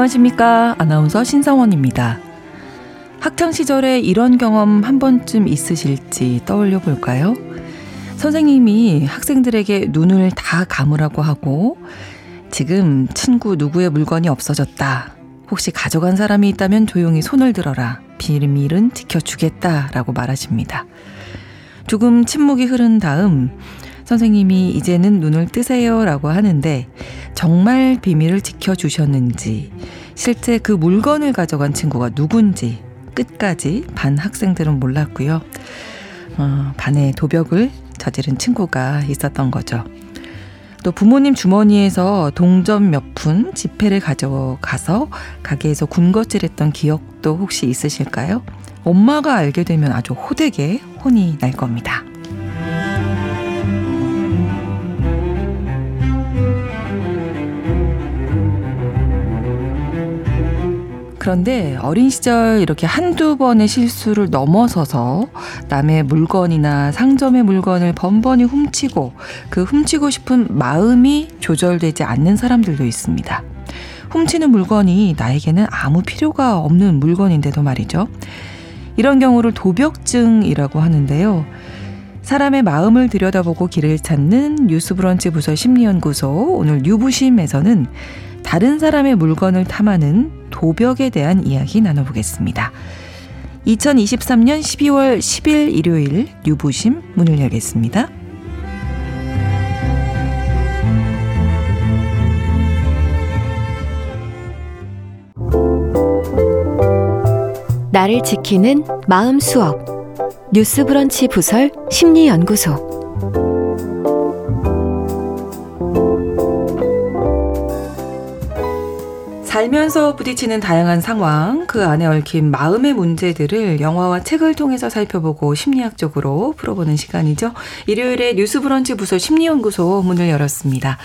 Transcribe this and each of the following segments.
안녕하십니까. 아나운서 신성원입니다. 학창 시절에 이런 경험 한 번쯤 있으실지 떠올려 볼까요? 선생님이 학생들에게 눈을 다 감으라고 하고 지금 친구 누구의 물건이 없어졌다. 혹시 가져간 사람이 있다면 조용히 손을 들어라. 비밀은 지켜주겠다 라고 말하십니다. 조금 침묵이 흐른 다음 선생님이 이제는 눈을 뜨세요 라고 하는데 정말 비밀을 지켜주셨는지 실제 그 물건을 가져간 친구가 누군지 끝까지 반 학생들은 몰랐고요. 어, 반의 도벽을 저지른 친구가 있었던 거죠. 또 부모님 주머니에서 동전 몇 푼 지폐를 가져가서 가게에서 군것질했던 기억도 혹시 있으실까요? 엄마가 알게 되면 아주 호되게 혼이 날 겁니다. 그런데 어린 시절 이렇게 한두 번의 실수를 넘어서서 남의 물건이나 상점의 물건을 번번이 훔치고 그 훔치고 싶은 마음이 조절되지 않는 사람들도 있습니다. 훔치는 물건이 나에게는 아무 필요가 없는 물건인데도 말이죠. 이런 경우를 도벽증이라고 하는데요. 사람의 마음을 들여다보고 길을 찾는 뉴스브런치 부서 심리연구소 오늘 뉴부심에서는 다른 사람의 물건을 탐하는 도벽에 대한 이야기 나눠보겠습니다. 2023년 12월 10일 일요일 뉴부심 문을 열겠습니다. 나를 지키는 마음 수업 뉴스 브런치 부설 심리 연구소 살면서 부딪히는 다양한 상황, 그 안에 얽힌 마음의 문제들을 영화와 책을 통해서 살펴보고 심리학적으로 풀어보는 시간이죠. 일요일에 뉴스 브런치 부서 심리연구소 문을 열었습니다.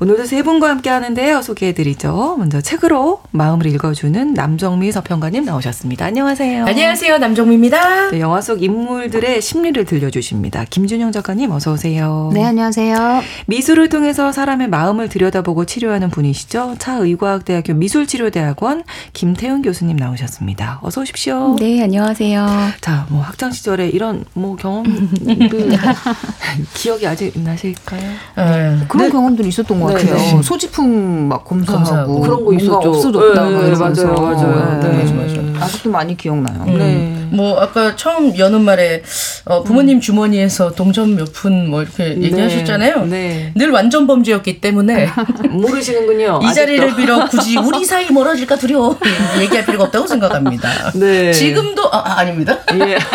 오늘도 세 분과 함께 하는데요. 소개해드리죠. 먼저 책으로 마음을 읽어주는 남정미 서평가님 나오셨습니다. 안녕하세요. 안녕하세요. 남정미입니다. 네, 영화 속 인물들의 심리를 들려주십니다. 김준영 작가님 어서 오세요. 네, 안녕하세요. 미술을 통해서 사람의 마음을 들여다보고 치료하는 분이시죠. 차의과학대학교 미술치료대학원 김태훈 교수님 나오셨습니다. 어서 오십시오. 네, 안녕하세요. 자, 뭐 학창 시절에 이런 뭐 경험들 기억이 아직 나실까요? 네. 그런 네. 경험들이 있었던 것 네. 같아요. 네. 소지품 막 검사하고 그런 거 있었죠. 없어졌다. 네, 맞아요, 맞아요. 네. 맞아, 맞아. 아직도 많이 기억나요. 음. 네. 뭐 아까 처음 여는 말에 어, 부모님 주머니에서 동전 몇 푼 뭐 이렇게 얘기하셨잖아요. 네. 늘 완전 범죄였기 때문에 모르시는군요. 이 아직도. 자리를 빌어 굳이 우리 사이 멀어질까 두려워 얘기할 필요가 없다고 생각합니다. 네. 지금도 아, 아 아닙니다. 예.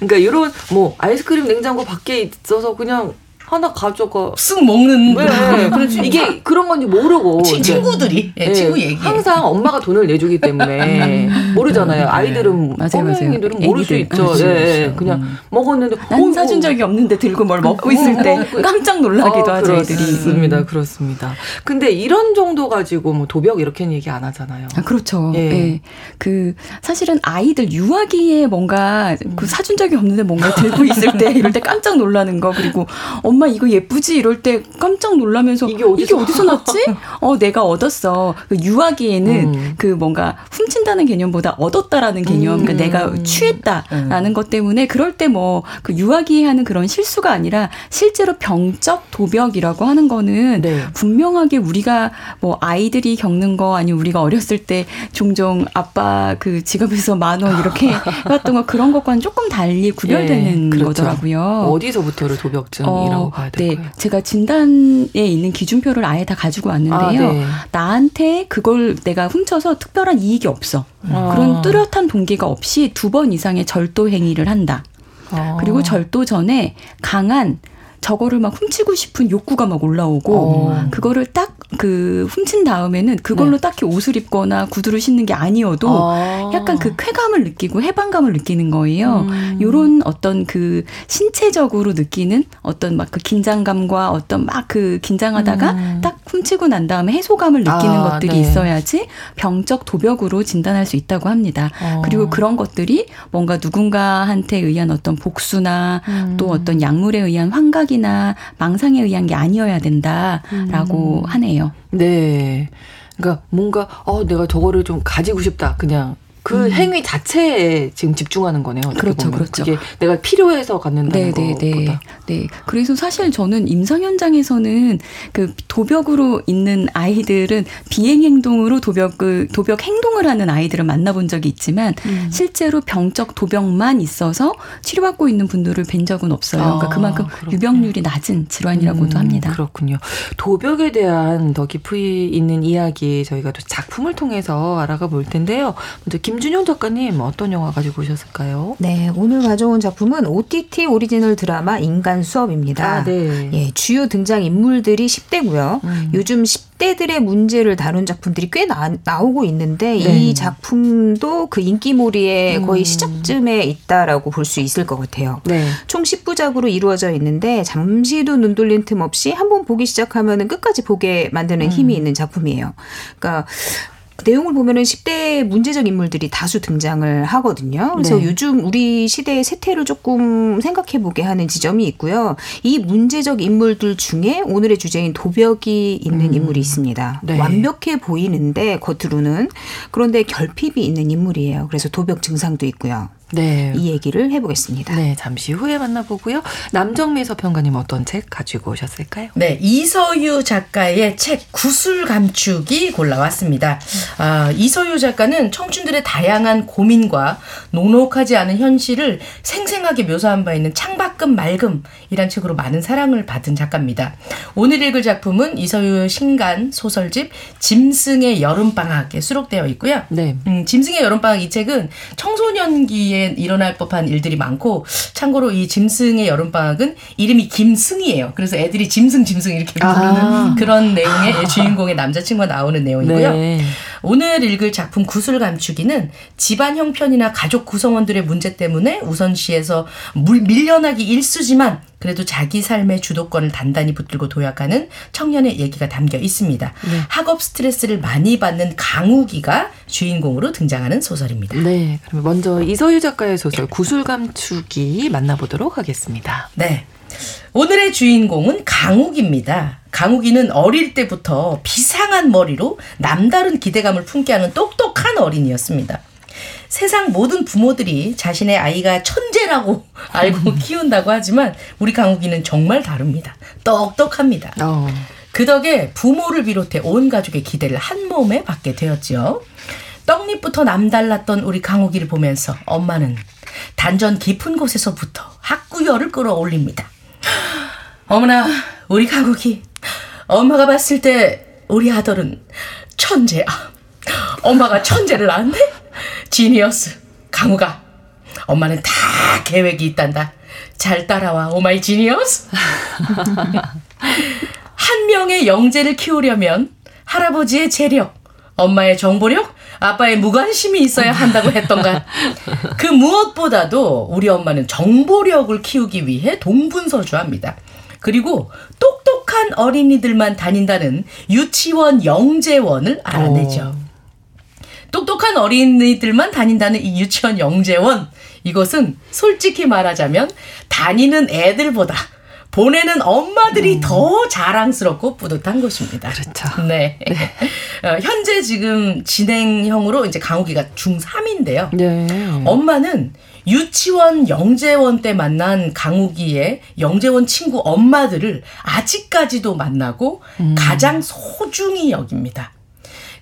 그러니까 이런 뭐 아이스크림 냉장고 밖에 있어서 그냥 하나 가져가. 쓱 먹는 네, 네. 그렇지. 이게 그런 건지 모르고. 치, 친구들이. 네. 친구 얘기 항상 엄마가 돈을 내주기 때문에 모르잖아요. 아이들은 맞아요 맞아들은 모를 수 있죠. 그렇죠, 네. 그냥 음. 먹었는데 난 사준 적이 없는데 들고 뭘 먹고 있을 때 깜짝 놀라기도 어, 하죠 애들이. 그렇습니다 음. 그렇습니다. 근데 이런 정도 가지고 뭐 도벽 이렇게는 얘기 안 하잖아요. 아, 그렇죠. 예. 예. 그 사실은 아이들 유아기에 뭔가 그 사준 적이 없는데 뭔가 들고 있을 때 이럴 때 깜짝 놀라는 거 그리고 엄마 이거 예쁘지 이럴 때 깜짝 놀라면서 이게 어디서, 이게 어디서 났지? 어 내가 얻었어. 그 유아기에는 음. 그 뭔가 훔친다는 개념보다 얻었다라는 개념, 그러니까 음. 그러니까 내가 취했다라는 음. 것 때문에 그럴 때 뭐 그 유아기에 하는 그런 실수가 아니라 실제로 병적 도벽이라고 하는 거는 네. 분명하게 우리가 뭐 아이들이 겪는 거 아니면 우리가 어렸을 때 종종 아빠 그 지갑에서 만 원 이렇게 해왔던 거 그런 것과는 조금 달리 구별되는 네, 그렇죠. 거더라고요. 어디서부터를 도벽증이라고 어? 네, 제가 진단에 있는 기준표를 아예 다 가지고 왔는데요. 아, 네. 나한테 그걸 내가 훔쳐서 특별한 이익이 없어. 아. 그런 뚜렷한 동기가 없이 두 번 이상의 절도 행위를 한다. 아. 그리고 절도 전에 강한 저거를 막 훔치고 싶은 욕구가 막 올라오고 어. 그거를 딱 그 훔친 다음에는 그걸로 네. 딱히 옷을 입거나 구두를 신는 게 아니어도 어. 약간 그 쾌감을 느끼고 해방감을 느끼는 거예요. 음. 요런 어떤 그 신체적으로 느끼는 어떤 막 그 긴장감과 어떤 막 그 긴장하다가 음. 딱 훔치고 난 다음에 해소감을 느끼는 아, 것들이 네. 있어야지 병적 도벽으로 진단할 수 있다고 합니다. 어. 그리고 그런 것들이 뭔가 누군가한테 의한 어떤 복수나 음. 또 어떤 약물에 의한 환각이 생각이나 망상에 의한 게 아니어야 된다라고 음. 하네요. 네. 그러니까 뭔가 어 내가 저거를 좀 가지고 싶다. 그냥 그 음. 행위 자체에 지금 집중하는 거네요. 그렇죠, 보면. 그렇죠. 그게 내가 필요해서 갖는다는 네, 네, 네. 네. 그래서 사실 저는 임상 현장에서는 그 도벽으로 있는 아이들은 비행 행동으로 도벽을 그 도벽 행동을 하는 아이들을 만나본 적이 있지만 음. 실제로 병적 도벽만 있어서 치료받고 있는 분들을 뵌 적은 없어요. 그러니까 아, 그만큼 그렇군요. 유병률이 낮은 질환이라고도 음, 합니다. 그렇군요. 도벽에 대한 더 깊이 있는 이야기 저희가 또 작품을 통해서 알아가 볼 텐데요. 먼저 김 김준영 작가님 어떤 영화 가지고 오셨을까요? 네, 오늘 가져온 작품은 OTT 오리지널 드라마 인간 수업입니다. 아, 네. 예, 주요 등장 인물들이 10대고요. 음. 요즘 10대들의 문제를 다룬 작품들이 꽤 나, 오고 있는데 네. 이 작품도 그 인기몰이의 음. 거의 시작쯤에 있다라고 볼 수 있을 것 같아요. 네. 총 10부작으로 이루어져 있는데 잠시도 눈 돌릴 틈 없이 한번 보기 시작하면 끝까지 보게 만드는 힘이 음. 있는 작품이에요. 그러니까 내용을 보면은 10대 문제적 인물들이 다수 등장을 하거든요. 그래서 네. 요즘 우리 시대의 세태를 조금 생각해 보게 하는 지점이 있고요. 이 문제적 인물들 중에 오늘의 주제인 도벽이 있는 음. 인물이 있습니다. 네. 완벽해 보이는데 겉으로는 그런데 결핍이 있는 인물이에요. 그래서 도벽 증상도 있고요. 네. 이 얘기를 해보겠습니다. 네, 잠시 후에 만나보고요. 남정미 서평가님 어떤 책 가지고 오셨을까요? 네, 이서유 작가의 책 구술 감축이 골라왔습니다. 아, 이서유 작가는 청춘들의 다양한 고민과 녹록하지 않은 현실을 생생하게 묘사한 바 있는 창밖금 맑음이란 책으로 많은 사랑을 받은 작가입니다. 오늘 읽을 작품은 이서유 신간 소설집 짐승의 여름방학에 수록되어 있고요. 네. 음, 짐승의 여름방학 이 책은 청소년기에 일어날 법한 일들이 많고 참고로 이 짐승의 여름방학은 이름이 김승이에요. 그래서 애들이 짐승 짐승 이렇게 부르는 아. 그런 내용의 주인공의 남자친구가 나오는 내용이고요. 네. 오늘 읽을 작품 구슬 감추기는 집안 형편이나 가족 구성원들의 문제 때문에 우선시에서 물, 밀려나기 일수지만 그래도 자기 삶의 주도권을 단단히 붙들고 도약하는 청년의 얘기가 담겨 있습니다. 네. 학업 스트레스를 많이 받는 강우기가 주인공으로 등장하는 소설입니다. 네. 그럼 먼저 이서유 작가의 소설 구슬 감추기 만나보도록 하겠습니다. 네. 오늘의 주인공은 강욱입니다. 강욱이는 어릴 때부터 비상한 머리로 남다른 기대감을 품게 하는 똑똑한 어린이였습니다. 세상 모든 부모들이 자신의 아이가 천재라고 알고 키운다고 하지만 우리 강욱이는 정말 다릅니다. 똑똑합니다. 어. 그 덕에 부모를 비롯해 온 가족의 기대를 한 몸에 받게 되었죠. 떡잎부터 남달랐던 우리 강욱이를 보면서 엄마는 단전 깊은 곳에서부터 학구열을 끌어올립니다. 어머나, 우리 강욱이. 엄마가 봤을 때 우리 아들은 천재야. 엄마가 천재를 낳았네? 지니어스, 강우가. 엄마는 다 계획이 있단다. 잘 따라와, 오마이 지니어스. 한 명의 영재를 키우려면 할아버지의 재력, 엄마의 정보력, 아빠의 무관심이 있어야 한다고 했던가. 그 무엇보다도 우리 엄마는 정보력을 키우기 위해 동분서주합니다. 그리고 똑똑한 어린이들만 다닌다는 유치원 영재원을 알아내죠. 오. 똑똑한 어린이들만 다닌다는 이 유치원 영재원. 이것은 솔직히 말하자면 다니는 애들보다 보내는 엄마들이 음. 더 자랑스럽고 뿌듯한 곳입니다. 그렇죠. 네. 네. 어, 현재 지금 진행형으로 이제 강욱이가 중3인데요. 네. 엄마는 유치원 영재원 때 만난 강욱이의 영재원 친구 엄마들을 아직까지도 만나고 음. 가장 소중히 여깁니다.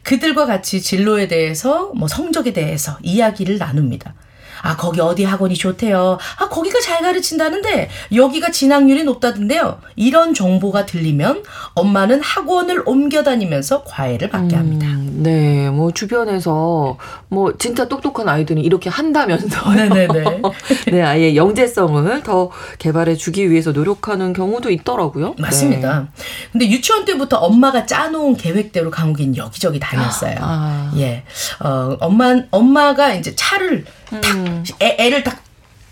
그들과 같이 진로에 대해서 뭐 성적에 대해서 이야기를 나눕니다. 아, 거기 어디 학원이 좋대요. 아, 거기가 잘 가르친다는데 여기가 진학률이 높다던데요. 이런 정보가 들리면 엄마는 학원을 옮겨 다니면서 과외를 받게 합니다. 음, 네, 뭐 주변에서 뭐 진짜 똑똑한 아이들이 이렇게 한다면서요. 네네네. 네, 아예 영재성을 더 개발해 주기 위해서 노력하는 경우도 있더라고요. 맞습니다. 네. 근데 유치원 때부터 엄마가 짜놓은 계획대로 강욱이는 여기저기 다녔어요. 아. 예. 어, 엄마, 엄마가 이제 차를 탁 애, 애를 딱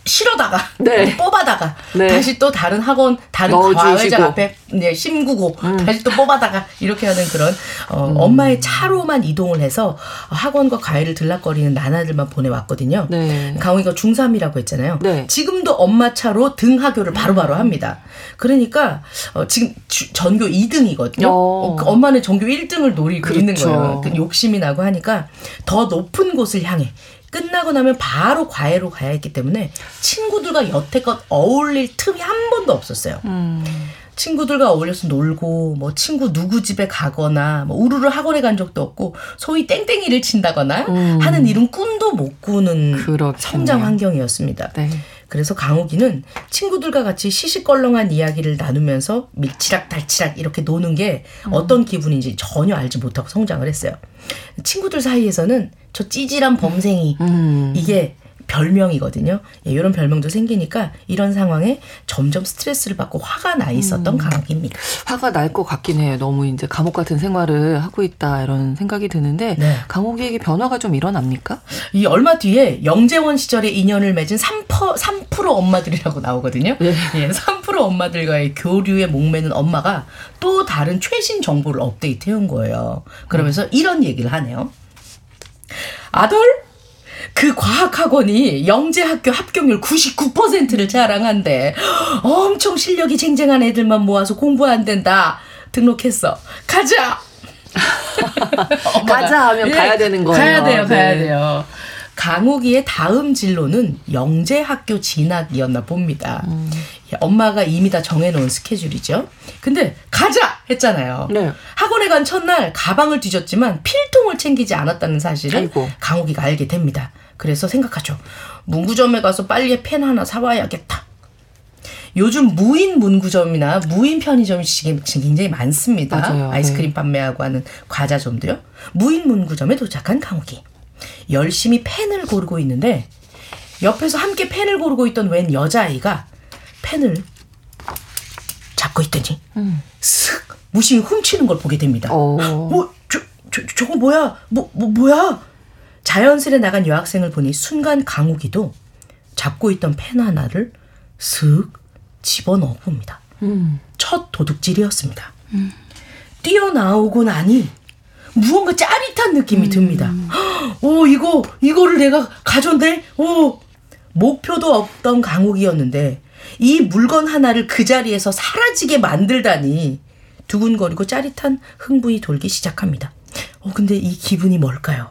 실어다가 네. 뽑아다가 네. 다시 또 다른 학원 다른 과외자 앞에 네, 심구고 음. 다시 또 뽑아다가 이렇게 하는 그런 어, 음. 엄마의 차로만 이동을 해서 학원과 과외를 들락거리는 나나들만 보내왔거든요. 네. 강호이가 중3이라고 했잖아요. 네. 지금도 엄마 차로 등하교를 바로바로 합니다. 그러니까 어, 지금 주, 전교 2등이거든요. 어. 그 엄마는 전교 1등을 노리고 그렇죠. 있는 거예요. 그 욕심이 나고 하니까 더 높은 곳을 향해 끝나고 나면 바로 과외로 가야 했기 때문에 친구들과 여태껏 어울릴 틈이 한 번도 없었어요. 음. 친구들과 어울려서 놀고 뭐 친구 누구 집에 가거나 뭐 우르르 학원에 간 적도 없고 소위 땡땡이를 친다거나 음. 하는 일은 꿈도 못 꾸는 그렇겠네요. 성장 환경이었습니다. 네. 그래서 강욱이는 친구들과 같이 시시껄렁한 이야기를 나누면서 밀치락달치락 이렇게 노는 게 음. 어떤 기분인지 전혀 알지 못하고 성장을 했어요. 친구들 사이에서는 저 찌질한 범생이 음. 이게 별명이거든요. 예, 이런 별명도 생기니까 이런 상황에 점점 스트레스를 받고 화가 나 있었던 음. 강욱입니다. 화가 날 것 같긴 해요. 너무 이제 감옥 같은 생활을 하고 있다 이런 생각이 드는데 네. 강욱에게 변화가 좀 일어납니까? 이 얼마 뒤에 영재원 시절에 인연을 맺은 3%, 3% 엄마들이라고 나오거든요. 네. 예, 3% 엄마들과의 교류에 목매는 엄마가 또 다른 최신 정보를 업데이트 해온 거예요. 그러면서 음. 이런 얘기를 하네요. 아들 그 과학학원이 영재학교 합격률 99%를 자랑한대. 엄청 실력이 쟁쟁한 애들만 모아서 공부 안 된다. 등록했어. 가자! 가자 하면 예, 가야 되는 거예요. 가야 돼요, 가야 네. 돼요. 강욱이의 다음 진로는 영재학교 진학이었나 봅니다. 음. 엄마가 이미 다 정해놓은 스케줄이죠. 근데 가자 했잖아요. 네. 학원에 간 첫날 가방을 뒤졌지만 필통을 챙기지 않았다는 사실을 아이고. 강욱이가 알게 됩니다. 그래서 생각하죠. 문구점에 가서 빨리 펜 하나 사와야겠다. 요즘 무인 문구점이나 무인 편의점이 지금 굉장히 많습니다. 맞아요. 아이스크림 네. 판매하고 하는 과자점도요. 무인 문구점에 도착한 강욱이. 열심히 펜을 고르고 있는데 옆에서 함께 펜을 고르고 있던 웬 여자아이가 펜을 잡고 있더니 음. 슥 무심히 훔치는 걸 보게 됩니다. 어, 어 저, 저, 저거 뭐야? 뭐, 뭐, 뭐야? 자연스레 나간 여학생을 보니 순간 강욱이도 잡고 있던 펜 하나를 슥 집어넣어 봅니다. 음. 첫 도둑질이었습니다. 음. 뛰어나오고 나니 무언가 짜릿한 느낌이 음. 듭니다. 오, 이거, 이거를 내가 가져온대? 오, 목표도 없던 강욱이었는데, 이 물건 하나를 그 자리에서 사라지게 만들다니, 두근거리고 짜릿한 흥분이 돌기 시작합니다. 어, 근데 이 기분이 뭘까요?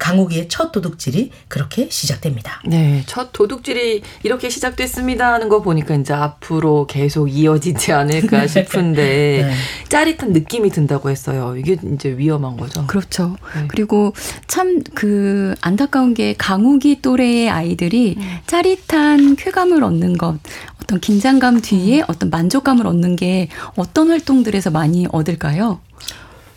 강욱이의 첫 도둑질이 그렇게 시작됩니다. 네, 첫 도둑질이 이렇게 시작됐습니다 하는 거 보니까 이제 앞으로 계속 이어지지 않을까 싶은데 네. 짜릿한 느낌이 든다고 했어요. 이게 이제 위험한 거죠. 그렇죠. 네. 그리고 참 그 안타까운 게 강욱이 또래의 아이들이 음. 짜릿한 쾌감을 얻는 것, 어떤 긴장감 뒤에 음. 어떤 만족감을 얻는 게 어떤 활동들에서 많이 얻을까요?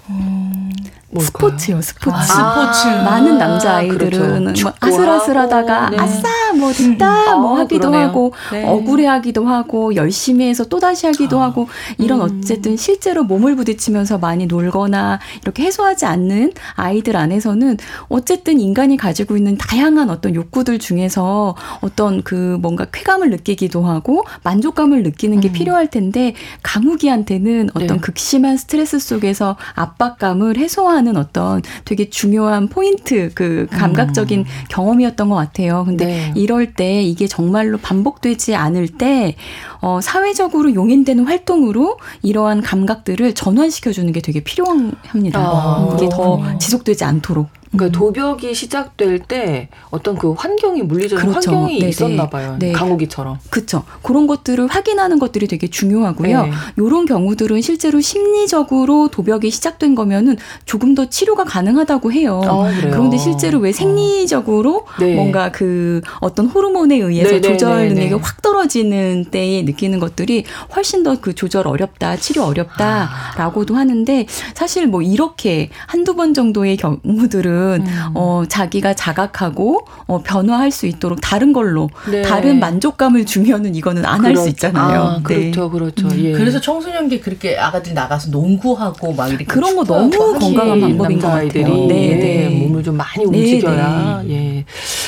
음. 스포츠요, 스포츠. 아, 스포츠. 많은 남자 아이들은 그렇죠. 뭐 아슬아슬하다가 네. 아싸 뭐 됐다 음. 뭐 어, 하기도 그러네요. 하고 네. 억울해하기도 하고 열심히 해서 또 다시 하기도 아. 하고 이런 음. 어쨌든 실제로 몸을 부딪히면서 많이 놀거나 이렇게 해소하지 않는 아이들 안에서는 어쨌든 인간이 가지고 있는 다양한 어떤 욕구들 중에서 어떤 그 뭔가 쾌감을 느끼기도 하고 만족감을 느끼는 게 음. 필요할 텐데 강욱이한테는 어떤 네. 극심한 스트레스 속에서 압박감을 해소하는 하는 어떤 되게 중요한 포인트 그 감각적인 음. 경험이었던 것 같아요. 근데 네. 이럴 때 이게 정말로 반복되지 않을 때 어, 사회적으로 용인되는 활동으로 이러한 감각들을 전환시켜주는 게 되게 필요합니다. 아. 이게 더 지속되지 않도록. 그러니까 음. 도벽이 시작될 때 어떤 그 환경이 물리적인 그렇죠. 환경이 네네. 있었나 봐요. 네. 강호기처럼. 그렇죠. 그런 것들을 확인하는 것들이 되게 중요하고요. 네. 이런 경우들은 실제로 심리적으로 도벽이 시작된 거면은 조금 더 치료가 가능하다고 해요. 아, 그런데 실제로 왜 어. 생리적으로 네. 뭔가 그 어떤 호르몬에 의해서 네네 조절 능력이 확 떨어지는 때에 느끼는 것들이 훨씬 더 그 조절 어렵다, 치료 어렵다라고도 하는데 사실 뭐 이렇게 한두 번 정도의 경우들은 음. 어, 자기가 자각하고 어, 변화할 수 있도록 다른 걸로 네. 다른 만족감을 주면은 이거는 안 할 수 있잖아요. 아, 네. 그렇죠, 그렇죠. 음. 예. 그래서 청소년기 그렇게 아가들 나가서 농구하고 막 이렇게 그런 거 너무 건강한 방법인 것 같아요. 네, 네. 몸을 좀 많이 네, 움직여야. 네, 예.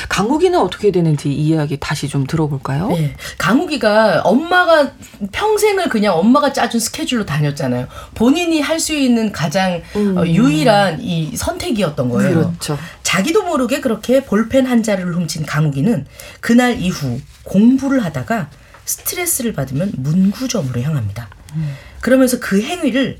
강욱이는 어떻게 되는지 이 이야기 다시 좀 들어볼까요? 네. 강욱이가 엄마가 평생을 그냥 엄마가 짜준 스케줄로 다녔잖아요. 본인이 할 수 있는 가장 어, 음. 어, 유일한 이 선택이었던 거예요. 그렇죠. 자기도 모르게 그렇게 볼펜 한 자루를 훔친 강욱이는 그날 이후 공부를 하다가 스트레스를 받으면 문구점으로 향합니다. 음. 그러면서 그 행위를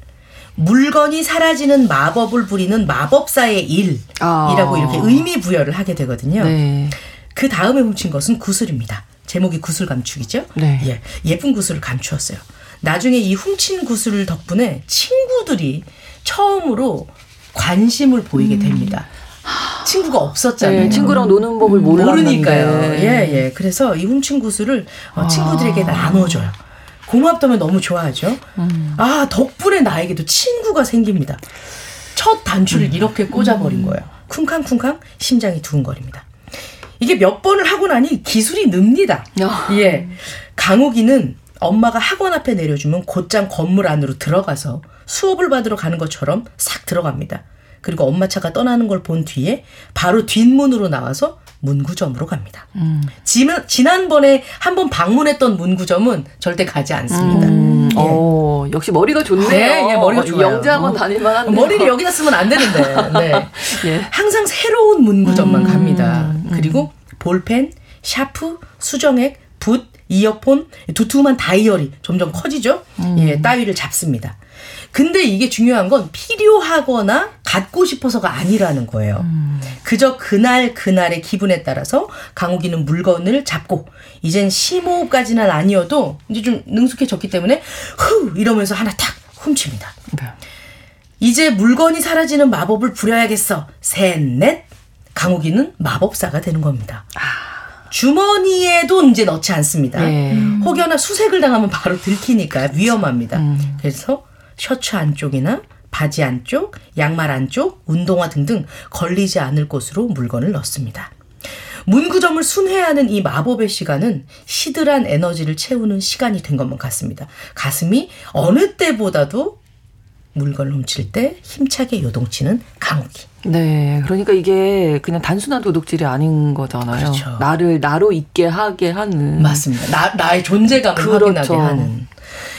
물건이 사라지는 마법을 부리는 마법사의 일이라고 아. 이렇게 의미 부여를 하게 되거든요. 네. 그 다음에 훔친 것은 구슬입니다. 제목이 구슬 감축이죠. 네. 예, 예쁜 구슬을 감추었어요. 나중에 이 훔친 구슬 덕분에 친구들이 처음으로 관심을 보이게 음. 됩니다. 음. 친구가 없었잖아요. 네, 친구랑 노는 법을 모르니까요. 예, 예. 그래서 이 훔친 구슬을 어, 친구들에게 아. 나눠줘요. 고맙다면 너무 좋아하죠. 음. 아 덕분에 나에게도 친구가 생깁니다. 첫 단추를 음. 이렇게 꽂아버린 음. 거예요. 쿵쾅쿵쾅 심장이 두근거립니다. 이게 몇 번을 하고 나니 기술이 늡니다. 어. 예, 강욱이는 엄마가 학원 앞에 내려주면 곧장 건물 안으로 들어가서 수업을 받으러 가는 것처럼 싹 들어갑니다. 그리고 엄마 차가 떠나는 걸 본 뒤에 바로 뒷문으로 나와서 문구점으로 갑니다. 음. 지난번에 한번 방문했던 문구점은 절대 가지 않습니다. 음. 예. 어, 역시 머리가 좋네요. 네, 예, 머리가 좋아요. 영재학원 다닐만 한데 머리를 여기다 쓰면 안 되는데. 네. 예. 항상 새로운 문구점만 음. 갑니다. 음. 그리고 볼펜, 샤프, 수정액, 붓, 이어폰, 두툼한 다이어리 점점 커지죠. 음. 예, 따위를 잡습니다. 근데 이게 중요한 건 필요하거나 갖고 싶어서가 아니라는 거예요. 음. 그저 그날 그날의 기분에 따라서 강욱이는 물건을 잡고 이젠 심호흡까지는 아니어도 이제 좀 능숙해졌기 때문에 후 이러면서 하나 탁 훔칩니다. 네. 이제 물건이 사라지는 마법을 부려야겠어. 셋, 넷. 강욱이는 마법사가 되는 겁니다. 아. 주머니에도 이제 넣지 않습니다. 네. 혹여나 수색을 당하면 바로 들키니까 위험합니다. 음. 그래서 셔츠 안쪽이나 바지 안쪽, 양말 안쪽, 운동화 등등 걸리지 않을 곳으로 물건을 넣습니다. 문구점을 순회하는 이 마법의 시간은 시들한 에너지를 채우는 시간이 된 것만 같습니다. 가슴이 어느 때보다도 물건을 훔칠 때 힘차게 요동치는 강욱이. 네, 그러니까 이게 그냥 단순한 도둑질이 아닌 거잖아요. 그렇죠. 나를 나로 있게 하게 하는. 맞습니다. 나 나의 존재감을 그렇죠. 확인하게 하는.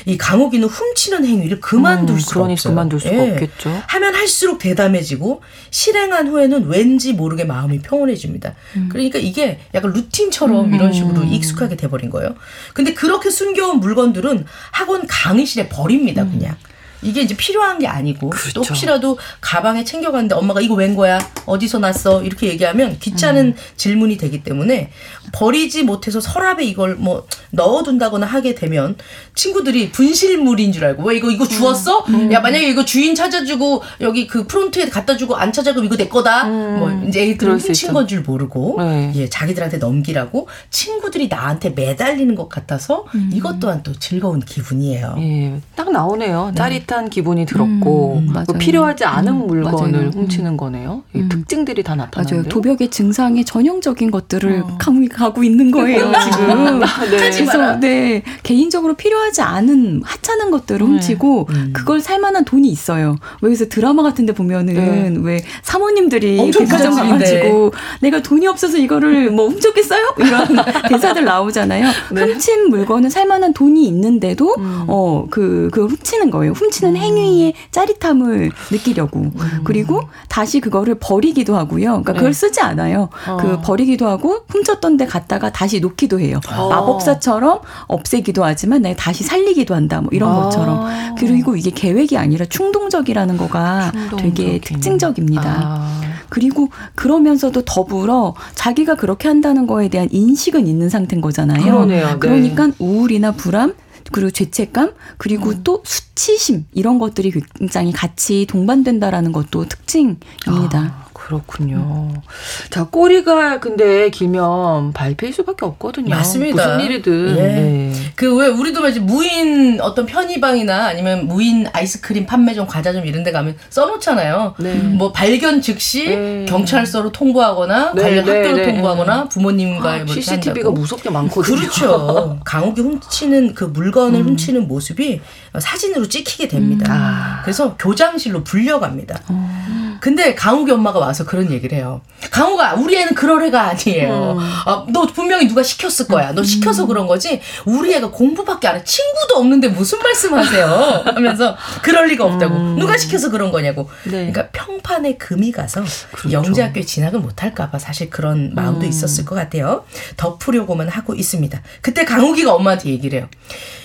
이 강욱이는 훔치는 행위를 그만둘 음, 수가 없어요. 그만둘 수가 예. 없겠죠. 하면 할수록 대담해지고 실행한 후에는 왠지 모르게 마음이 평온해집니다. 음. 그러니까 이게 약간 루틴처럼 음. 이런 식으로 익숙하게 돼버린 거예요. 근데 그렇게 숨겨온 물건들은 학원 강의실에 버립니다, 음. 그냥. 이게 이제 필요한 게 아니고 그렇죠. 또 혹시라도 가방에 챙겨갔는데 엄마가 이거 웬 거야 어디서 났어 이렇게 얘기하면 귀찮은 음. 질문이 되기 때문에 버리지 못해서 서랍에 이걸 뭐 넣어둔다거나 하게 되면 친구들이 분실물인 줄 알고 왜 이거 이거 주웠어? 음. 음. 야 만약에 이거 주인 찾아주고 여기 그 프론트에 갖다 주고 안 찾아주고 이거 내 거다. 음. 뭐 이제 애들은 훔친 건 줄 모르고 네. 예 자기들한테 넘기라고 친구들이 나한테 매달리는 것 같아서 음. 이것 또한 또 즐거운 기분이에요. 예, 딱 나오네요. 네. 짜 릿한 기분이 들었고 음, 뭐 필요하지 않은 물건을 맞아요. 훔치는 거네요. 특징들이 다 나타나요. 도벽의 증상에 전형적인 것들을 어. 가고 있는 거예요 아, 지금. 네. 그래서 네 개인적으로 필요하지 않은 하찮은 것들을 네. 훔치고 음. 그걸 살 만한 돈이 있어요. 그래서 드라마 같은데 보면은 네. 왜 사모님들이 백화점 가가지고 내가 돈이 없어서 이거를 뭐 훔쳤겠어요? 이런 대사들 나오잖아요. 네. 훔친 물건은 살 만한 돈이 있는데도 음. 어그 그 훔치는 거예요. 훔치 는 음. 행위의 짜릿함을 느끼려고 음. 그리고 다시 그거를 버리기도 하고요. 그러니까 그걸 네. 쓰지 않아요. 어. 그 버리기도 하고 훔쳤던데 갖다가 다시 놓기도 해요. 어. 마법사처럼 없애기도 하지만 내가 다시 살리기도 한다. 뭐 이런 아. 것처럼. 그리고 이게 계획이 아니라 충동적이라는 거가 충동적인. 되게 특징적입니다. 아. 그리고 그러면서도 더불어 자기가 그렇게 한다는 거에 대한 인식은 있는 상태인 거잖아요. 그러네요. 네. 그러니까 우울이나 불안 그리고 죄책감 그리고 음. 또 수치심 이런 것들이 굉장히 같이 동반된다라는 것도 특징입니다. 아. 그렇군요. 음. 자, 꼬리가 근데 길면 밟힐 수밖에 없거든요. 맞습니다. 무슨 일이든. 예. 네. 그왜 우리도 이제 무인 어떤 편의방이나 아니면 무인 아이스크림 판매점, 과자점 이런 데 가면 써놓잖아요. 네. 뭐 발견 즉시 네. 경찰서로 통보하거나 네, 관련 네, 학교로 네. 통보하거나 부모님과의 아, CCTV가 무섭게 많거든요. 그렇죠. 강욱이 훔치는 그 물건을 음. 훔치는 모습이 사진으로 찍히게 됩니다. 음. 아. 그래서 교장실로 불려갑니다. 음. 근데 강욱이 엄마가 와서 그런 얘기를 해요. 강욱아, 우리 애는 그럴 애가 아니에요. 음. 아, 너 분명히 누가 시켰을 거야. 너 시켜서 음. 그런 거지. 우리 애가 공부밖에 안 해. 친구도 없는데 무슨 말씀하세요? 하면서 그럴 리가 없다고. 음. 누가 시켜서 그런 거냐고. 네. 그러니까 평판에 금이 가서 그렇죠. 영재학교에 진학을 못할까봐 사실 그런 마음도 음. 있었을 것 같아요. 덮으려고만 하고 있습니다. 그때 강욱이가 엄마한테 얘기를 해요.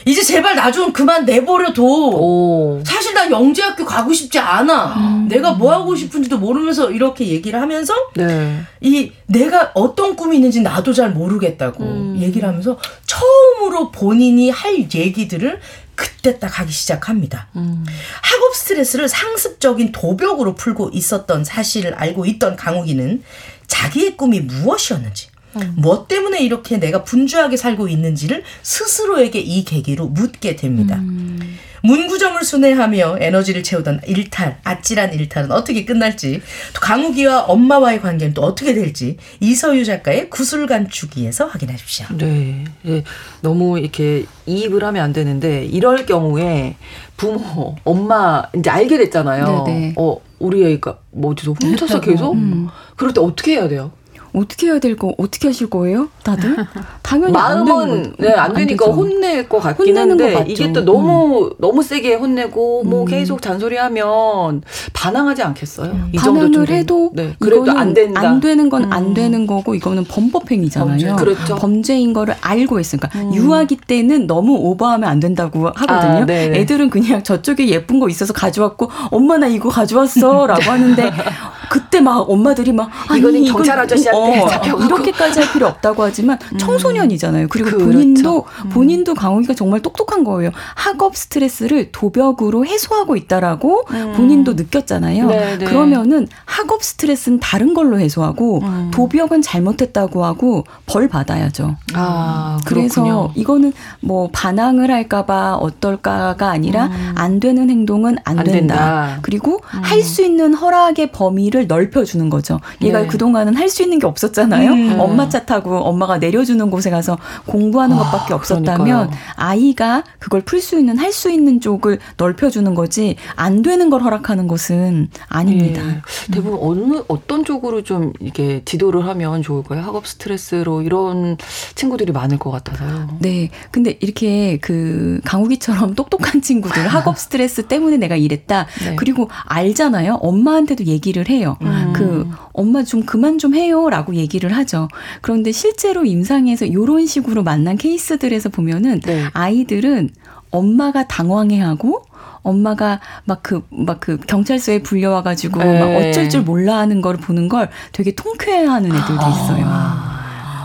이제 제발 나 좀 그만 내버려둬. 오. 사실 나 영재학교 가고 싶지 않아. 음. 내가 뭐 하고 싶은지도 모르면서 이렇게 얘기를 하면서 네. 이 내가 어떤 꿈이 있는지 나도 잘 모르겠다고 음. 얘기를 하면서 처음으로 본인이 할 얘기들을 그때 딱 하기 시작합니다. 음. 학업 스트레스를 상습적인 도벽으로 풀고 있었던 사실을 알고 있던 강욱이는 자기의 꿈이 무엇이었는지 음. 뭐 때문에 이렇게 내가 분주하게 살고 있는지를 스스로에게 이 계기로 묻게 됩니다. 음. 문구점을 순회하며 에너지를 채우던 일탈, 아찔한 일탈은 어떻게 끝날지, 또 강우기와 엄마와의 관계는 또 어떻게 될지 이서유 작가의 구슬 간추기에서 확인하십시오. 네, 네, 너무 이렇게 이입을 하면 안 되는데 이럴 경우에 부모, 엄마 이제 알게 됐잖아요. 네네. 네. 어, 우리 애가 뭐 어디서 훔쳐서 계속 음. 그럴 때 어떻게 해야 돼요? 어떻게 해야 될 거, 어떻게 하실 거예요? 다들? 당연히 마음은 네, 안 되니까 안 혼낼 것 같긴 한데 이게 또 너무 음. 너무 세게 혼내고 뭐 음. 계속 잔소리하면 반항하지 않겠어요? 음. 반항을 해도 네, 그래도 안 된다. 안 되는 건안 음. 되는 거고 이거는 범법행위잖아요. 범죄, 그렇죠. 범죄인 거를 알고 있으니까 음. 유아기 때는 너무 오버하면 안 된다고 하거든요. 아, 애들은 그냥 저쪽에 예쁜 거 있어서 가져왔고 엄마 나 이거 가져왔어라고 하는데 그때 막 엄마들이 막 이거는 경찰 아저씨한테 어, 이렇게까지 할 필요 없다고 하지만 음. 청소년이잖아요. 그리고 그렇죠. 본인도 음. 본인도 강욱이가 정말 똑똑한 거예요. 학업 스트레스를 도벽으로 해소하고 있다라고 음. 본인도 느꼈잖아요. 네네. 네. 그러면은 학업 스트레스는 다른 걸로 해소하고 음. 도벽은 잘못했다고 하고 벌 받아야죠. 아, 그래서 이거는 뭐 반항을 할까봐 어떨까가 아니라 음. 안 되는 행동은 안, 안 된다. 된다. 그리고 음. 할수 있는 허락의 범위를 범위를 넓혀주는 거죠. 얘가 네. 그동안은 할 수 있는 게 없었잖아요. 음. 엄마 차 타고 엄마가 내려주는 곳에 가서 공부하는 아, 것밖에 없었다면 그러니까요. 아이가 그걸 풀 수 있는 할 수 있는 쪽을 넓혀주는 거지 안 되는 걸 허락하는 것은 아닙니다. 네. 대부분 어느 어떤 쪽으로 좀 이게 지도를 하면 좋을까요? 학업 스트레스로 이런 친구들이 많을 것 같아서요. 네. 근데 이렇게 그 강욱이처럼 똑똑한 친구들 학업 스트레스 때문에 내가 이랬다. 네. 그리고 알잖아요. 엄마한테도 얘기를 해요. 해요. 음. 그 엄마 좀 그만 좀 해요라고 얘기를 하죠. 그런데 실제로 임상에서 이런 식으로 만난 케이스들에서 보면은 네. 아이들은 엄마가 당황해하고 엄마가 막 그 막 그 경찰서에 불려와 가지고 막 네. 어쩔 줄 몰라 하는 걸 보는 걸 되게 통쾌해하는 애들도 있어요. 아.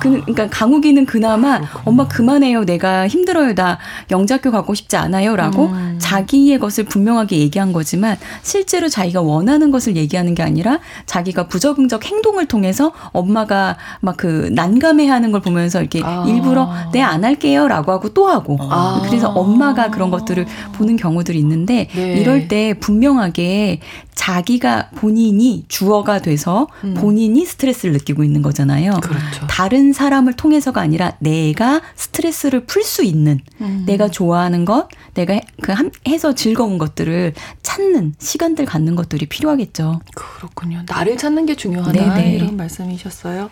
그, 그러니까 강욱이는 그나마 그렇구나. 엄마 그만해요. 내가 힘들어요. 나 영재학교 가고 싶지 않아요라고 음. 자기의 것을 분명하게 얘기한 거지만 실제로 자기가 원하는 것을 얘기하는 게 아니라 자기가 부적응적 행동을 통해서 엄마가 막 그 난감해하는 걸 보면서 이렇게 아. 일부러 네안 할게요라고 하고 또 하고 아. 그래서 엄마가 그런 것들을 보는 경우들이 있는데 네. 이럴 때 분명하게 자기가 본인이 주어가 돼서 음. 본인이 스트레스를 느끼고 있는 거잖아요. 그렇죠. 다른 사람을 통해서가 아니라 내가 스트레스를 풀 수 있는 음. 내가 좋아하는 것, 내가 그 해서 즐거운 것들을 찾는 시간들 갖는 것들이 필요하겠죠. 그렇군요. 나를 찾는 게 중요하다 네네. 이런 말씀이셨어요.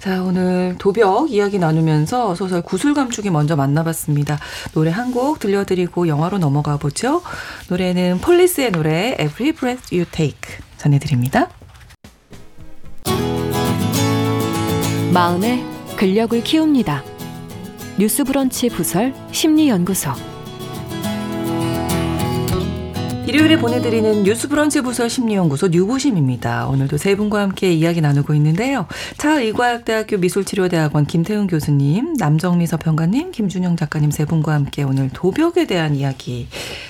자 오늘 도벽 이야기 나누면서 소설 구슬 감축이 먼저 만나봤습니다. 노래 한 곡 들려드리고 영화로 넘어가 보죠. 노래는 폴리스의 노래 Every Breath You Take 전해드립니다. 마음의 근력을 키웁니다. 뉴스브런치 부설 심리연구소 일요일에 보내드리는 뉴스 브런치 부서 심리연구소 뉴보심입니다. 오늘도 세 분과 함께 이야기 나누고 있는데요. 차의과학대학교 미술치료대학원 김태훈 교수님, 남정미 서평가님, 김준영 작가님 세 분과 함께 오늘 도벽에 대한 이야기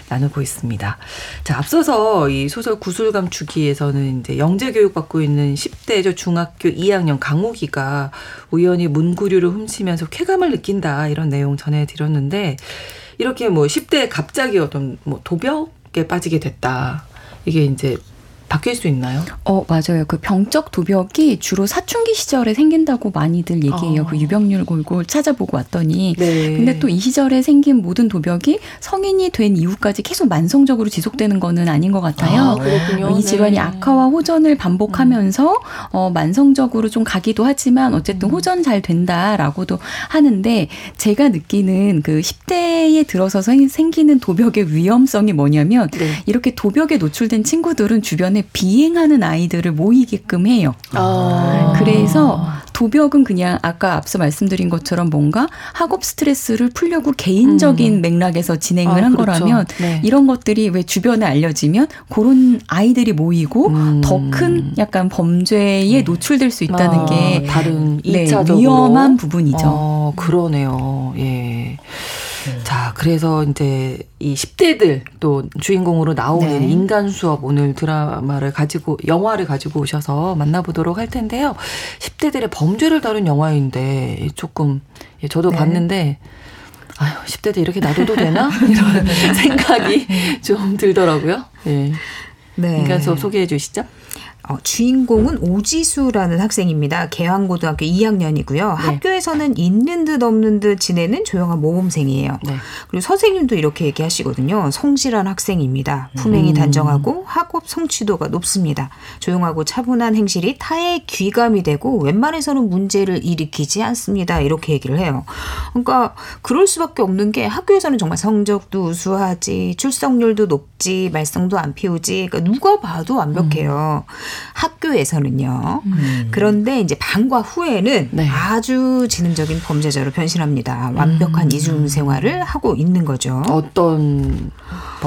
나누고 있습니다. 자, 앞서서 이 소설 구슬감 주기에서는 이제 영재 교육 받고 있는 10대 저 중학교 2학년 강호기가 우연히 문구류를 훔치면서 쾌감을 느낀다 이런 내용 전해드렸는데 이렇게 뭐 10대 갑자기 어떤 뭐 도벽 에 빠지게 됐다. 이게 이제 바뀔 수 있나요? 어, 맞아요. 그 병적 도벽이 주로 사춘기 시절에 생긴다고 많이들 얘기해요. 어. 그 유병률 골고 찾아보고 왔더니. 네. 근데 또 이 시절에 생긴 모든 도벽이 성인이 된 이후까지 계속 만성적으로 지속되는 거는 아닌 것 같아요. 아, 그렇군요. 이 질환이 네. 악화와 호전을 반복하면서 음. 어, 만성적으로 좀 가기도 하지만 어쨌든 음. 호전 잘 된다라고도 하는데 제가 느끼는 그 10대에 들어서 생기는 도벽의 위험성이 뭐냐면 네. 이렇게 도벽에 노출된 친구들은 주변에 비행하는 아이들을 모이게끔 해요. 아. 그래서 도벽은 그냥 아까 앞서 말씀드린 것처럼 뭔가 학업 스트레스를 풀려고 개인적인 음. 맥락에서 진행을 아, 한 그렇죠. 거라면 네. 이런 것들이 왜 주변에 알려지면 그런 아이들이 모이고 음. 더큰 약간 범죄에 음. 노출될 수 있다는 아, 게 다른 네, 위험한 부분이죠. 어, 그러네요. 예. 네. 자, 그래서 이제 이 10대들 또 주인공으로 나오는 네. 인간 수업 오늘 드라마를 가지고 영화를 가지고 오셔서 만나보도록 할 텐데요. 10대들의 범죄를 다룬 영화인데 조금 예, 저도 네. 봤는데 아유, 10대들 이렇게 놔둬도 되나? 이런 생각이 좀 들더라고요. 예. 네. 인간 수업 소개해 주시죠. 어, 주인공은 오지수라는 학생입니다. 개항고등학교 2학년이고요. 네. 학교에서는 있는 듯 없는 듯 지내는 조용한 모범생이에요. 네. 그리고 선생님도 이렇게 얘기하시거든요. 성실한 학생입니다. 품행이 음. 단정하고 학업 성취도가 높습니다. 조용하고 차분한 행실이 타의 귀감이 되고 웬만해서는 문제를 일으키지 않습니다. 이렇게 얘기를 해요. 그러니까 그럴 수밖에 없는 게 학교에서는 정말 성적도 우수하지, 출석률도 높지, 말썽도 안 피우지. 그러니까 누가 봐도 완벽해요. 음. 학교에서는요. 음. 그런데 이제 방과 후에는 네. 아주 지능적인 범죄자로 변신합니다. 완벽한 음. 이중 생활을 하고 있는 거죠. 어떤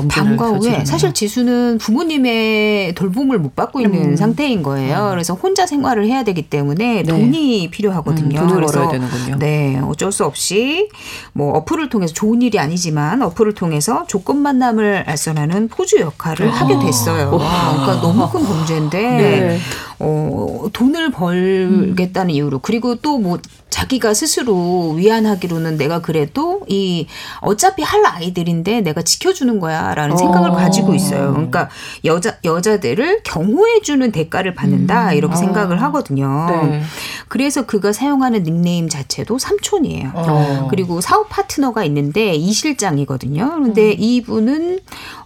방과 후에 사실 지수는 부모님의 돌봄을 못 받고 있는 음. 상태인 거예요. 음. 그래서 혼자 생활을 해야 되기 때문에 네. 돈이 필요하거든요. 음, 돈을 벌어야 되는군요. 네, 어쩔 수 없이 뭐 어플을 통해서 좋은 일이 아니지만 어플을 통해서 조건 만남을 알선하는 포주 역할을 아. 하게 됐어요. 와. 그러니까 너무 큰 범죄인데 네. 어, 돈을 벌겠다는 음. 이유로 그리고 또 뭐 자기가 스스로 위안하기로는 내가 그래도 이 어차피 할 아이들인데 내가 지켜주는 거야라는 어. 생각을 가지고 있어요. 그러니까 여자 여자들을 경호해주는 대가를 받는다 음. 이렇게 어. 생각을 하거든요. 네. 그래서 그가 사용하는 닉네임 자체도 삼촌이에요. 어. 그리고 사업 파트너가 있는데 이 실장이거든요. 그런데 음. 이분은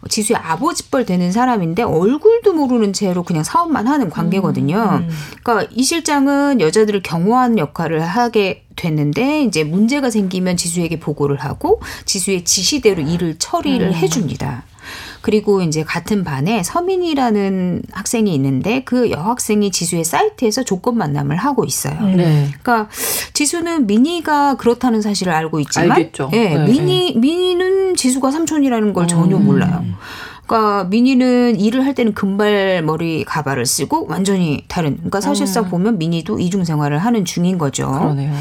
지수의 아버지뻘 되는 사람인데 얼굴도 모르는 채로 그냥 사업만 하는 관계거든요. 음. 음. 그러니까 이 실장은 여자들을 경호하는 역할을 하게 됐는데 이제 문제가 생기면 지수에게 보고를 하고 지수의 지시대로 일을 처리를 음. 해줍니다. 그리고 이제 같은 반에 서민이라는 학생이 있는데 그 여학생이 지수의 사이트에서 조건 만남을 하고 있어요. 네. 그러니까 지수는 미니가 그렇다는 사실을 알고 있지만 알겠죠. 예, 네, 미니 미니는 지수가 삼촌이라는 걸 전혀 음. 몰라요. 그러니까 미니는 일을 할 때는 금발머리 가발을 쓰고 완전히 다른. 그러니까 사실상 음. 보면 미니도 이중 생활을 하는 중인 거죠. 그러네요.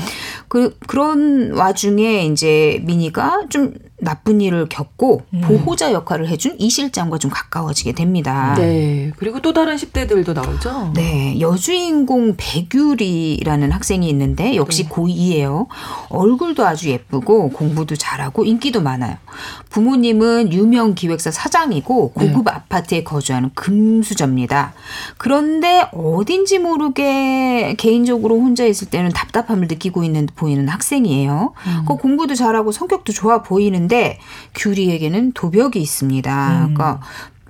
그 그런 와중에 이제 미니가 좀 나쁜 일을 겪고 음. 보호자 역할을 해준 이 실장과 좀 가까워지게 됩니다. 네. 그리고 또 다른 10대들도 나오죠? 네. 여주인공 백유리라는 학생이 있는데 역시 네. 고2예요. 얼굴도 아주 예쁘고 공부도 잘하고 인기도 많아요. 부모님은 유명 기획사 사장이고 고급 네. 아파트에 거주하는 금수저입니다. 그런데 어딘지 모르게 개인적으로 혼자 있을 때는 답답함을 느끼고 있는 보이는 학생이에요. 음. 그 공부도 잘하고 성격도 좋아 보이는 있는데 규리에게는 도벽이 있습니다. 음. 그러니까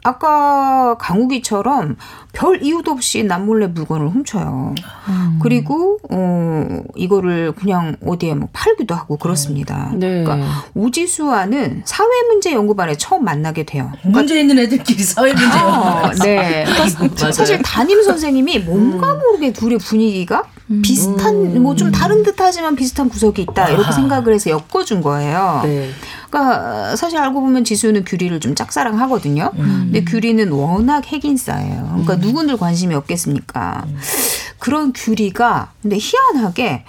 아까 강욱이처럼 별 이유도 없이 남몰래 물건을 훔쳐요. 음. 그리고 어 이거를 그냥 어디에 뭐 팔기도 하고 그렇습니다. 네. 그러니까 우지수와는 사회 문제 연구반에 처음 만나게 돼요. 그러니까 문제 있는 애들끼리 사회 문제 아, 네. 그러니까 사실 담임 선생님이 뭔가 음. 모르게 둘의 분위기가 음. 비슷한 뭐 좀 다른 듯하지만 비슷한 구석이 있다 이렇게 아. 생각을 해서 엮어준 거예요. 네. 그러니까 사실 알고 보면 지수는 규리를 좀 짝사랑하거든요. 음. 근데 규리는 워낙 핵인싸예요. 그러니까 음. 누군들 관심이 없겠습니까? 음. 그런 규리가 근데 희한하게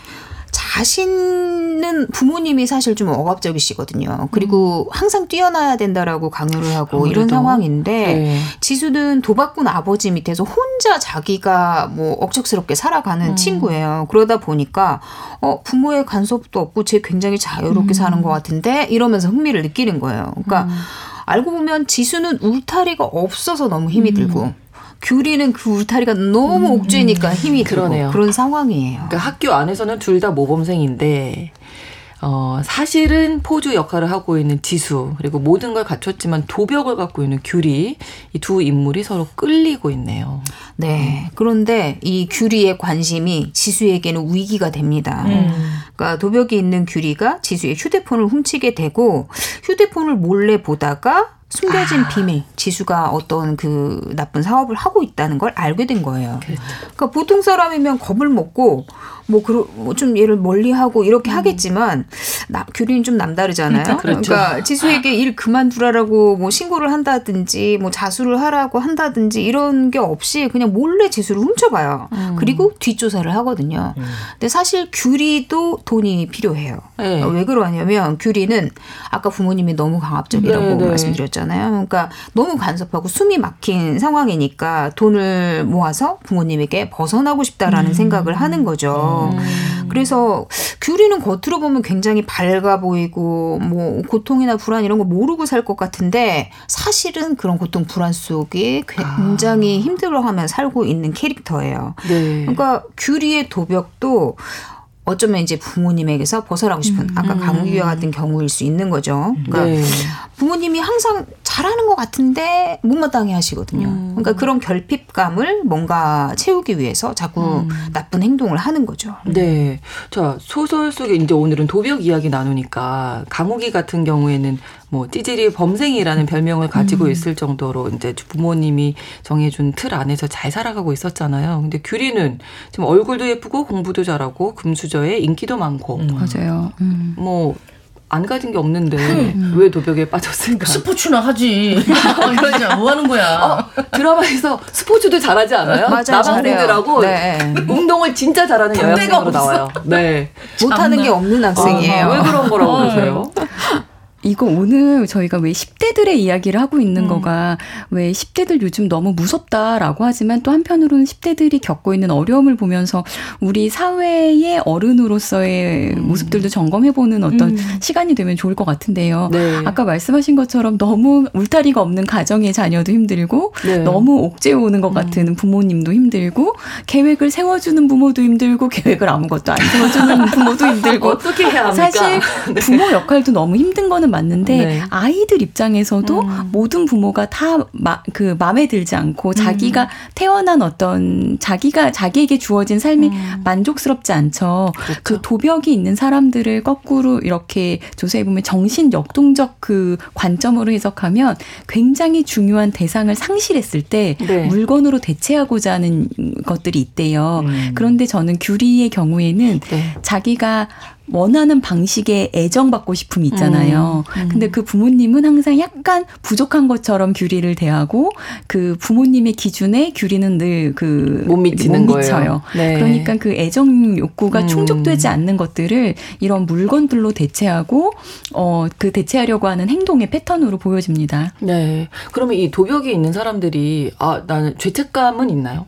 자신은 부모님이 사실 좀 억압적이시거든요. 그리고 음. 항상 뛰어나야 된다라고 강요를 하고 아무래도. 이런 상황인데 네. 지수는 도박꾼 아버지 밑에서 혼 자 자기가 뭐 억척스럽게 살아가는 음. 친구예요. 그러다 보니까 어 부모의 간섭도 없고 제 굉장히 자유롭게 음. 사는 것 같은데 이러면서 흥미를 느끼는 거예요. 그러니까 음. 알고 보면 지수는 울타리가 없어서 너무 힘이 음. 들고 규리는 그 울타리가 너무 음. 옥죄니까 힘이 들어네요. 그런 상황이에요. 그러니까 학교 안에서는 둘 다 모범생인데 어, 사실은 포주 역할을 하고 있는 지수, 그리고 모든 걸 갖췄지만 도벽을 갖고 있는 규리, 이 두 인물이 서로 끌리고 있네요. 네. 그런데 이 규리의 관심이 지수에게는 위기가 됩니다. 음. 그러니까 도벽이 있는 규리가 지수의 휴대폰을 훔치게 되고 휴대폰을 몰래 보다가 숨겨진 아. 비밀, 지수가 어떤 그 나쁜 사업을 하고 있다는 걸 알게 된 거예요. 그렇죠. 그러니까 보통 사람이면 겁을 먹고 뭐, 그러, 뭐좀 얘를 멀리 하고 이렇게 음. 하겠지만, 나, 규리는 좀 남다르잖아요. 그러니까, 그렇죠. 그러니까 지수에게 일 그만두라라고 뭐 신고를 한다든지, 뭐 자수를 하라고 한다든지 이런 게 없이 그냥 몰래 지수를 훔쳐봐요. 음. 그리고 뒷조사를 하거든요. 음. 근데 사실 규리도 돈이 필요해요. 네. 왜 그러냐면 규리는 아까 부모님이 너무 강압적이라고 네, 네. 말씀드렸잖아요. 그러니까 너무 간섭하고 숨이 막힌 상황이니까 돈을 모아서 부모님에게 벗어나고 싶다라는 음. 생각을 하는 거죠. 음. 그래서 규리는 겉으로 보면 굉장히 밝아 보이고 뭐 고통이나 불안 이런 거 모르고 살 것 같은데 사실은 그런 고통 불안 속에 굉장히 아. 힘들어하며 살고 있는 캐릭터예요. 네. 그러니까 규리의 도벽도 어쩌면 이제 부모님에게서 벗어나고 싶은 음. 아까 강우기와 같은 경우일 수 있는 거죠. 그러니까 네. 부모님이 항상 잘하는 것 같은데 못마땅해 하시거든요. 음. 그러니까 그런 결핍감을 뭔가 채우기 위해서 자꾸 음. 나쁜 행동을 하는 거죠. 네. 자, 소설 속에 이제 오늘은 도벽 이야기 나누니까 강우기 같은 경우에는 뭐 찌질이 범생이라는 별명을 가지고 음. 있을 정도로 이제 부모님이 정해준 틀 안에서 잘 살아가고 있었잖아요. 근데 규리는 지금 얼굴도 예쁘고 공부도 잘하고 금수저에 인기도 많고 음. 맞아요. 음. 뭐안 가진 게 없는데 음. 왜 도벽에 빠졌을까? 스포츠나 하지. 그러냐, 뭐 하는 거야? 어, 드라마에서 스포츠도 잘하지 않아요? 맞아요. 남학생들하고 네. 운동을 진짜 잘하는 여학생으로 나와요. 네. 못하는 게 없는 학생이에요. 어, 왜 그런 거라고 그러세요? 이거 오늘 저희가 왜 10대들의 이야기를 하고 있는 음. 거가 왜 10대들 요즘 너무 무섭다라고 하지만 또 한편으로는 10대들이 겪고 있는 어려움을 보면서 우리 사회의 어른으로서의 음. 모습들도 점검해보는 어떤 음. 시간이 되면 좋을 것 같은데요. 네. 아까 말씀하신 것처럼 너무 울타리가 없는 가정의 자녀도 힘들고 네. 너무 옥죄 오는 것 음. 같은 부모님도 힘들고 계획을 세워주는 부모도 힘들고 계획을 아무것도 안 세워주는 부모도 힘들고 어떻게 해야 합니까? 사실 네. 부모 역할도 너무 힘든 거는 맞는데 네. 아이들 입장에서도 음. 모든 부모가 다그 마음에 들지 않고 자기가 음. 태어난 어떤 자기가 자기에게 주어진 삶이 음. 만족스럽지 않죠. 그렇죠. 그 도벽이 있는 사람들을 거꾸로 이렇게 조사해 보면 정신 역동적 그 관점으로 해석하면 굉장히 중요한 대상을 상실했을 때 네. 물건으로 대체하고자 하는 것들이 있대요. 음. 그런데 저는 규리의 경우에는 네. 자기가 원하는 방식의 애정받고 싶음이 있잖아요. 음, 음. 근데 그 부모님은 항상 약간 부족한 것처럼 규리를 대하고 그 부모님의 기준에 규리는 늘 그 못 미치는 못 미쳐요. 네. 그러니까 그 애정 욕구가 음. 충족되지 않는 것들을 이런 물건들로 대체하고 어 그 대체하려고 하는 행동의 패턴으로 보여집니다. 네. 그러면 이 도벽이 있는 사람들이 아 나는 죄책감은 있나요?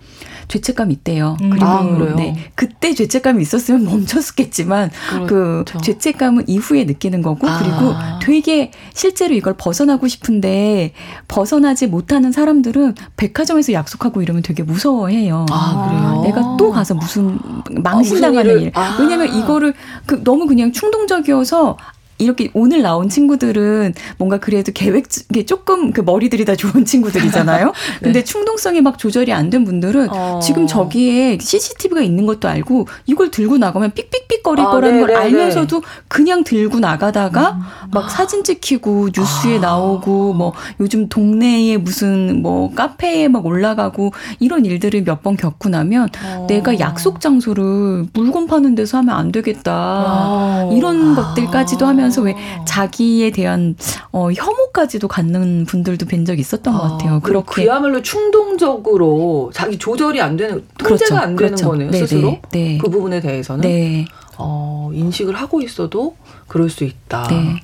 죄책감 있대요. 음. 그리고 아, 네. 그때 죄책감이 있었으면 멈췄겠지만 그 그렇죠. 그 죄책감은 이후에 느끼는 거고 아. 그리고 되게 실제로 이걸 벗어나고 싶은데 벗어나지 못하는 사람들은 백화점에서 약속하고 이러면 되게 무서워해요. 아, 그래요? 내가 또 가서 무슨 망신당하는 아, 일. 아. 왜냐면 이거를 그 너무 그냥 충동적이어서 이렇게 오늘 나온 친구들은 뭔가 그래도 계획 조금 그 머리들이 다 좋은 친구들이잖아요. 네. 근데 충동성이 막 조절이 안 된 분들은 어. 지금 저기에 CCTV가 있는 것도 알고 이걸 들고 나가면 삑삑삑 거릴 아, 거라는 네걸 네, 네. 알면서도 그냥 들고 나가다가 음. 막 사진 찍히고 뉴스에 아. 나오고 뭐 요즘 동네에 무슨 뭐 카페에 막 올라가고 이런 일들을 몇 번 겪고 나면 어. 내가 약속 장소를 물건 파는 데서 하면 안 되겠다. 아. 이런 것들까지도 하면 하면서 왜 자기에 대한 어, 혐오까지도 갖는 분들도 뵌 적이 있었던 아, 것 같아요. 그렇게 그야말로 충동적으로 자기 조절이 안 되는 통제가 그렇죠, 안 되는 그렇죠. 거네요. 네 스스로 네. 그 부분에 대해서는 네. 어, 인식을 하고 있어도 그럴 수 있다. 네.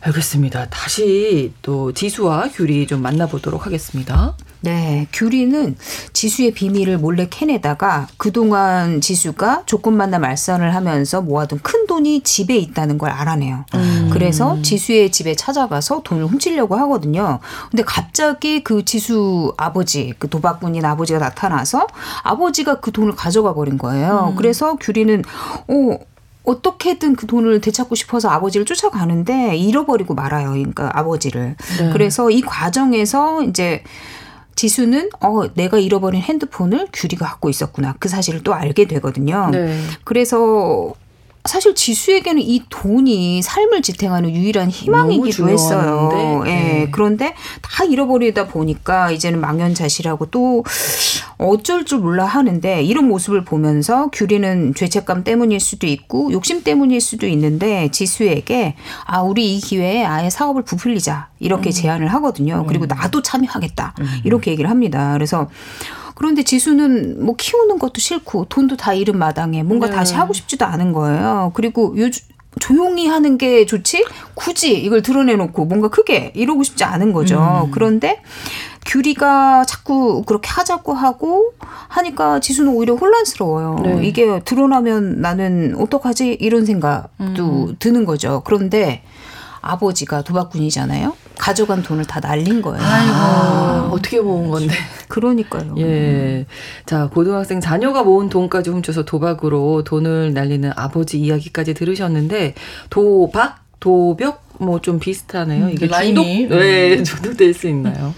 알겠습니다. 다시 또 지수와 규리 좀 만나보도록 하겠습니다. 네, 규리는 지수의 비밀을 몰래 캐내다가 그동안 지수가 조건 만남 말선을 하면서 모아둔 큰 돈이 집에 있다는 걸 알아내요. 음. 그래서 지수의 집에 찾아가서 돈을 훔치려고 하거든요. 근데 갑자기 그 지수 아버지, 그 도박꾼인 아버지가 나타나서 아버지가 그 돈을 가져가 버린 거예요. 음. 그래서 규리는 어 어떻게든 그 돈을 되찾고 싶어서 아버지를 쫓아가는데 잃어버리고 말아요. 그러니까 아버지를. 네. 그래서 이 과정에서 이제 지수는 어 내가 잃어버린 핸드폰을 규리가 갖고 있었구나 그 사실을 또 알게 되거든요. 네. 그래서 사실 지수에게는 이 돈이 삶을 지탱하는 유일한 희망이기도 했어요. 예. 네. 그런데 다 잃어버리다 보니까 이제는 망연자실하고 또 어쩔 줄 몰라 하는데 이런 모습을 보면서 규리는 죄책감 때문일 수도 있고 욕심 때문일 수도 있는데 지수에게 아 우리 이 기회에 아예 사업을 부풀리자 이렇게 음. 제안을 하거든요. 그리고 음. 나도 참여하겠다 음. 이렇게 얘기를 합니다. 그래서 그런데 지수는 뭐 키우는 것도 싫고 돈도 다 잃은 마당에 뭔가 네. 다시 하고 싶지도 않은 거예요. 그리고 요즘 조용히 하는 게 좋지 굳이 이걸 드러내놓고 뭔가 크게 이러고 싶지 않은 거죠. 음. 그런데 규리가 자꾸 그렇게 하자고 하고 하니까 지수는 오히려 혼란스러워요. 네. 이게 드러나면 나는 어떡하지 이런 생각도 음. 드는 거죠. 그런데 아버지가 도박꾼이잖아요. 가져간 돈을 다 날린 거예요. 아이고, 아. 어떻게 모은 건데. 그러니까요. 예. 자, 고등학생 자녀가 모은 돈까지 훔쳐서 도박으로 돈을 날리는 아버지 이야기까지 들으셨는데, 도박, 도벽, 뭐 좀 비슷하네요. 이게 중독, 네, 중독될 수 있나요?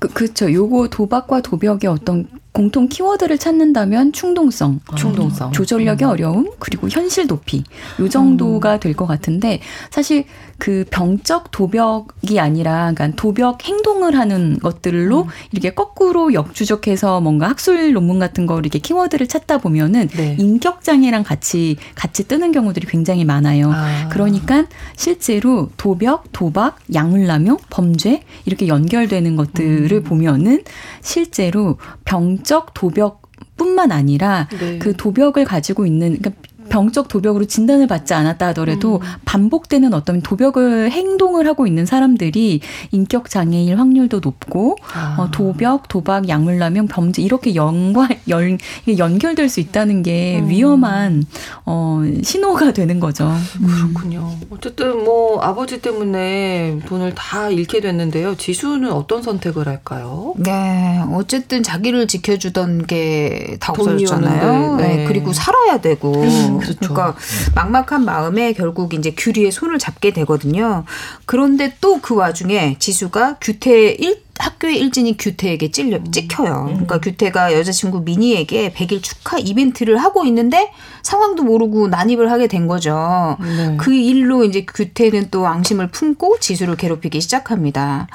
그, 그렇죠. 요거 도박과 도벽의 어떤 공통 키워드를 찾는다면 충동성, 아, 충동성, 조절력의 음. 어려움, 그리고 현실 도피 요 정도가 음. 될것 같은데 사실 그 병적 도벽이 아니라 그러니까 도벽 행동을 하는 것들로 음. 이렇게 거꾸로 역주적해서 뭔가 학술 논문 같은 거 이렇게 키워드를 찾다 보면은 네. 인격 장애랑 같이 같이 뜨는 경우들이 굉장히 많아요. 아. 그러니까 실제로 도벽, 도박, 약물남용, 범죄 이렇게 연결되는 것들을 음. 보면은 실제로 병적 도벽 뿐만 아니라 네. 그 도벽을 가지고 있는 그러니까 병적 도벽으로 진단을 받지 않았다 하더라도 음. 반복되는 어떤 도벽을 행동을 하고 있는 사람들이 인격 장애일 확률도 높고 아. 어, 도벽, 도박, 약물남용, 범죄 이렇게 연관 연 연결될 수 있다는 게 음. 위험한 어, 신호가 되는 거죠. 음. 그렇군요. 어쨌든 뭐 아버지 때문에 돈을 다 잃게 됐는데요. 지수는 어떤 선택을 할까요? 네, 어쨌든 자기를 지켜주던 게 다 없어졌잖아요. 네. 네. 그리고 살아야 되고 음. 그렇죠. 그러니까 막막한 마음에 결국 이제 규리의 손을 잡게 되거든요. 그런데 또 그 와중에 지수가 규태 일 학교의 일진인 규태에게 찔려 음. 찍혀요. 그러니까 규태가 여자친구 미니에게 100일 축하 이벤트를 하고 있는데 상황도 모르고 난입을 하게 된 거죠. 네. 그 일로 이제 규태는 또 앙심을 품고 지수를 괴롭히기 시작합니다.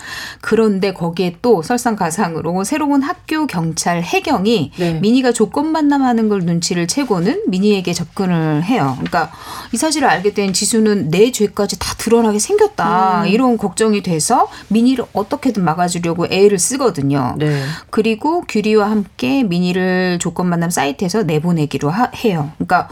그런데 거기에 또 설상가상으로 새로운 학교 경찰 해경이 네. 미니가 조건 만남하는 걸 눈치를 채고는 미니에게 접근을 해요. 그러니까 이 사실을 알게 된 지수는 내 죄까지 다 드러나게 생겼다. 음. 이런 걱정이 돼서 미니를 어떻게든 막아주려 하려고 애를 쓰거든요. 네. 그리고 규리와 함께 미니를 조건 만남 사이트에서 내보내기로 하, 해요. 그러니까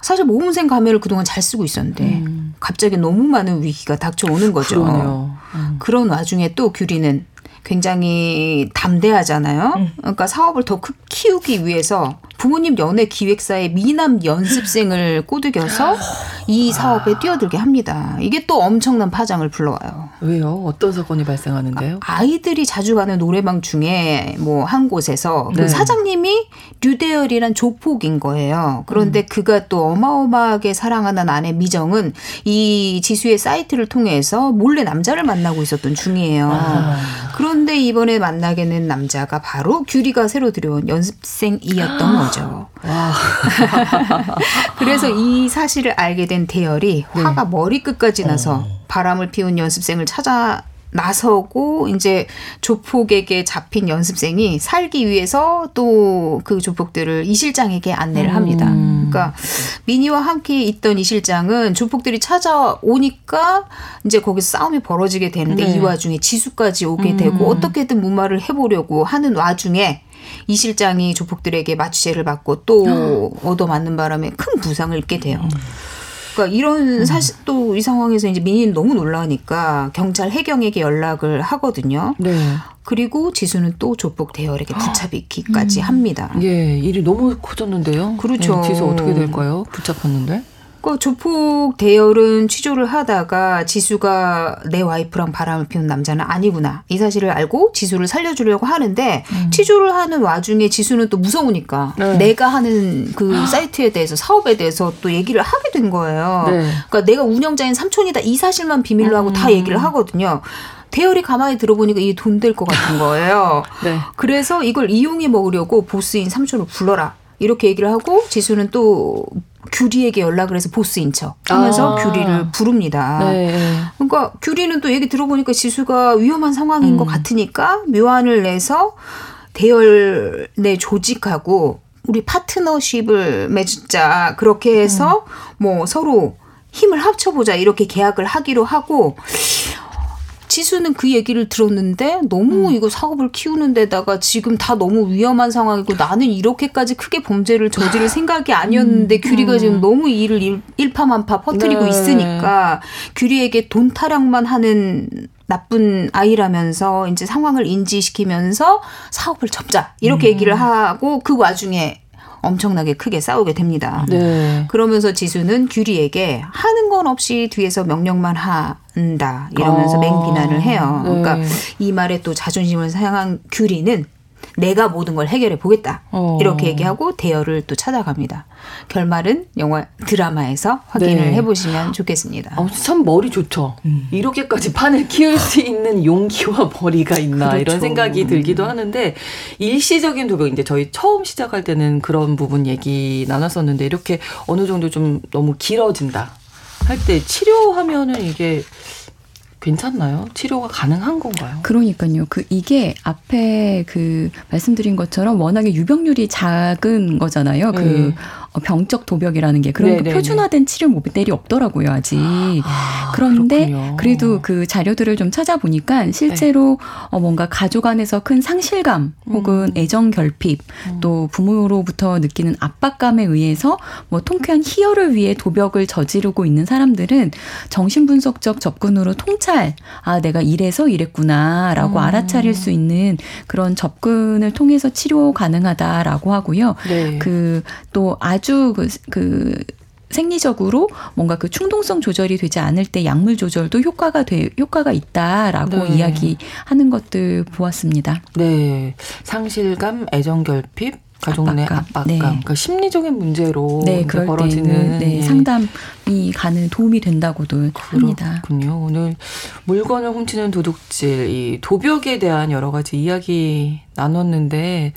사실 모범생 가면을 그동안 잘 쓰고 있었는데 음. 갑자기 너무 많은 위기가 닥쳐오는 거죠. 음. 그런 와중에 또 규리는 굉장히 담대하잖아요. 음. 그러니까 사업을 더 키우기 위해서 부모님 연애 기획사에 미남 연습생을 꼬드겨서 이 사업에 뛰어들게 합니다. 이게 또 엄청난 파장을 불러와요. 왜요? 어떤 사건이 발생하는데요? 아, 이들이 자주 가는 노래방 중에 뭐 한 곳에서 그 네. 그 사장님이 류대열이란 조폭인 거예요. 그런데 음. 그가 또 어마어마하게 사랑하는 아내 미정은 이 지수의 사이트를 통해서 몰래 남자를 만나고 있었던 중이에요. 아. 그런데 이번에 만나게 된 남자가 바로 규리가 새로 들여온 연습생이었던 거죠. 그래서 이 사실을 알게 된 대열이 네. 화가 머리끝까지 나서 어. 바람을 피운 연습생을 찾아 나서고 이제 조폭에게 잡힌 연습생이 살기 위해서 또 그 조폭들을 이 실장에게 안내를 합니다. 음. 그러니까 미니와 함께 있던 이 실장은 조폭들이 찾아오니까 이제 거기서 싸움이 벌어지게 되는데 네. 이 와중에 지수까지 오게 되고 음. 어떻게든 무마를 해보려고 하는 와중에 이 실장이 조폭들에게 마취제를 받고 또 얻어맞는 바람에 큰 부상을 입게 돼요. 음. 그러니까 이런 음. 사실 또 이 상황에서 이제 민희는 너무 놀라니까 경찰 해경에게 연락을 하거든요. 네. 그리고 지수는 또 조폭 대열에게 붙잡히기까지 음. 합니다. 예, 일이 너무 커졌는데요. 그렇죠. 예, 지수 어떻게 될까요? 붙잡혔는데? 그 조폭 대열은 취조를 하다가 지수가 내 와이프랑 바람을 피운 남자는 아니구나 이 사실을 알고 지수를 살려주려고 하는데 음. 취조를 하는 와중에 지수는 또 무서우니까 네. 내가 하는 그 사이트에 대해서 사업에 대해서 또 얘기를 하게 된 거예요. 네. 그러니까 내가 운영자인 삼촌이다 이 사실만 비밀로 하고 음. 다 얘기를 하거든요. 대열이 가만히 들어보니까 이게 돈 될 것 같은 거예요. 네. 그래서 이걸 이용해 먹으려고 보스인 삼촌을 불러라. 이렇게 얘기를 하고 지수는 또 규리에게 연락을 해서 보스인 척 하면서 아. 규리를 부릅니다. 네. 그러니까 규리는 또 얘기 들어보니까 지수가 위험한 상황인 음. 것 같으니까 묘안을 내서 대열 내 조직하고 우리 파트너십을 맺자 그렇게 해서 음. 뭐 서로 힘을 합쳐보자 이렇게 계약을 하기로 하고 지수는 그 얘기를 들었는데 너무 음. 이거 사업을 키우는 데다가 지금 다 너무 위험한 상황이고 나는 이렇게까지 크게 범죄를 저지를 생각이 아니었는데 음. 규리가 지금 음. 너무 일을 일, 일파만파 퍼뜨리고 네. 있으니까 규리에게 돈 타령만 하는 나쁜 아이라면서 이제 상황을 인지시키면서 사업을 접자 이렇게 음. 얘기를 하고 그 와중에 엄청나게 크게 싸우게 됩니다. 네. 그러면서 지수는 규리에게 하는 건 없이 뒤에서 명령만 한다 이러면서 어. 맹비난을 해요. 그러니까 네. 이 말에 또 자존심을 상한 규리는 내가 모든 걸 해결해 보겠다. 어. 이렇게 얘기하고 대열을 또 찾아갑니다. 결말은 영화 드라마에서 확인을 네. 해보시면 좋겠습니다. 어, 참 머리 좋죠. 음. 이렇게까지 판을 키울 수 있는 용기와 머리가 있나 그렇죠. 이런 생각이 들기도 하는데 일시적인 도벽 이제 저희 처음 시작할 때는 그런 부분 얘기 나눴었는데 이렇게 어느 정도 좀 너무 길어진다 할 때 치료하면은 이게 괜찮나요? 치료가 가능한 건가요? 그러니까요. 그 이게 앞에 그 말씀드린 것처럼 워낙에 유병률이 작은 거잖아요. 그 네. 어, 병적 도벽이라는 게 그런 그 표준화된 치료 모델이 없더라고요 아직. 아, 그런데 그렇군요. 그래도 그 자료들을 좀 찾아보니까 실제로 네. 어, 뭔가 가족 안에서 큰 상실감 혹은 음. 애정 결핍 음. 또 부모로부터 느끼는 압박감에 의해서 뭐 통쾌한 희열을 위해 도벽을 저지르고 있는 사람들은 정신분석적 접근으로 통찰 아 내가 이래서 이랬구나라고 음. 알아차릴 수 있는 그런 접근을 통해서 치료 가능하다라고 하고요. 네. 그또 아주 아주 그, 그 생리적으로 뭔가 그 충동성 조절이 되지 않을 때 약물 조절도 효과가 돼 효과가 있다라고 네. 이야기하는 것들 보았습니다. 네, 상실감, 애정 결핍, 가족 내 압박감, 압박감. 네. 그러니까 심리적인 문제로 네, 벌어지는 네, 예. 상담이 가는 도움이 된다고도 합니다. 그렇군요. 오늘 물건을 훔치는 도둑질, 이 도벽에 대한 여러 가지 이야기 나눴는데,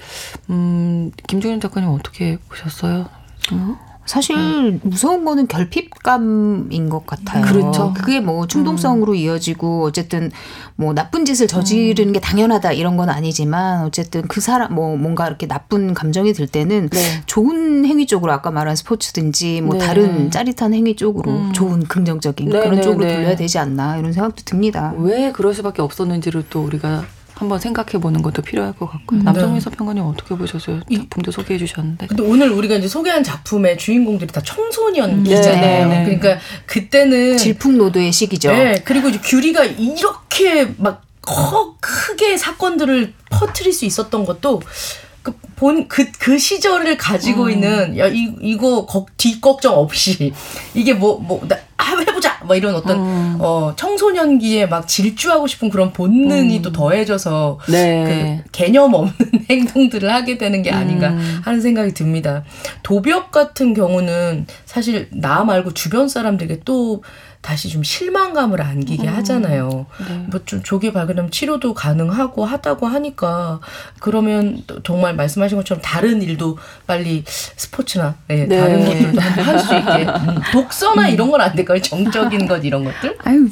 음, 김종현 작가님 어떻게 보셨어요? 어? 사실 음. 무서운 거는 결핍감인 것 같아요. 그렇죠. 그게 뭐 충동성으로 음. 이어지고 어쨌든 뭐 나쁜 짓을 저지르는 음. 게 당연하다 이런 건 아니지만 어쨌든 그 사람 뭐 뭔가 이렇게 나쁜 감정이 들 때는 네. 좋은 행위 쪽으로 아까 말한 스포츠든지 뭐 네. 다른 짜릿한 행위 쪽으로 음. 좋은 긍정적인 네, 그런 네, 쪽으로 네. 돌려야 되지 않나 이런 생각도 듭니다. 왜 그럴 수밖에 없었는지를 또 우리가 한번 생각해 보는 것도 필요할 것 같고요. 음. 남정민 서평가님 어떻게 보셨어요? 작품도 소개해 주셨는데. 근데 오늘 우리가 이제 소개한 작품의 주인공들이 다 청소년이잖아요. 네, 네, 네. 그러니까 그때는 질풍노도의 시기죠. 네. 그리고 이제 규리가 이렇게 막 커, 크게 사건들을 퍼트릴 수 있었던 것도 그 본, 그, 그 시절을 가지고 음. 있는, 야, 이, 이거, 걱, 뒷 걱정 없이, 이게 뭐, 뭐, 나, 아, 해보자! 막 이런 어떤, 음. 어, 청소년기에 막 질주하고 싶은 그런 본능이 음. 또 더해져서, 네. 그 개념 없는 행동들을 하게 되는 게 아닌가 음. 하는 생각이 듭니다. 도벽 같은 경우는 사실 나 말고 주변 사람들에게 또 다시 좀 실망감을 안기게 음. 하잖아요. 네. 뭐좀 조기 발견하면 치료도 가능하고 하다고 하니까 그러면 정말 말씀하신 것처럼 다른 일도 빨리 스포츠나 네, 네. 다른 것들도 할 수 있게 음, 독서나 이런 건 안 될까요? 정적인 것 이런 것들? 아유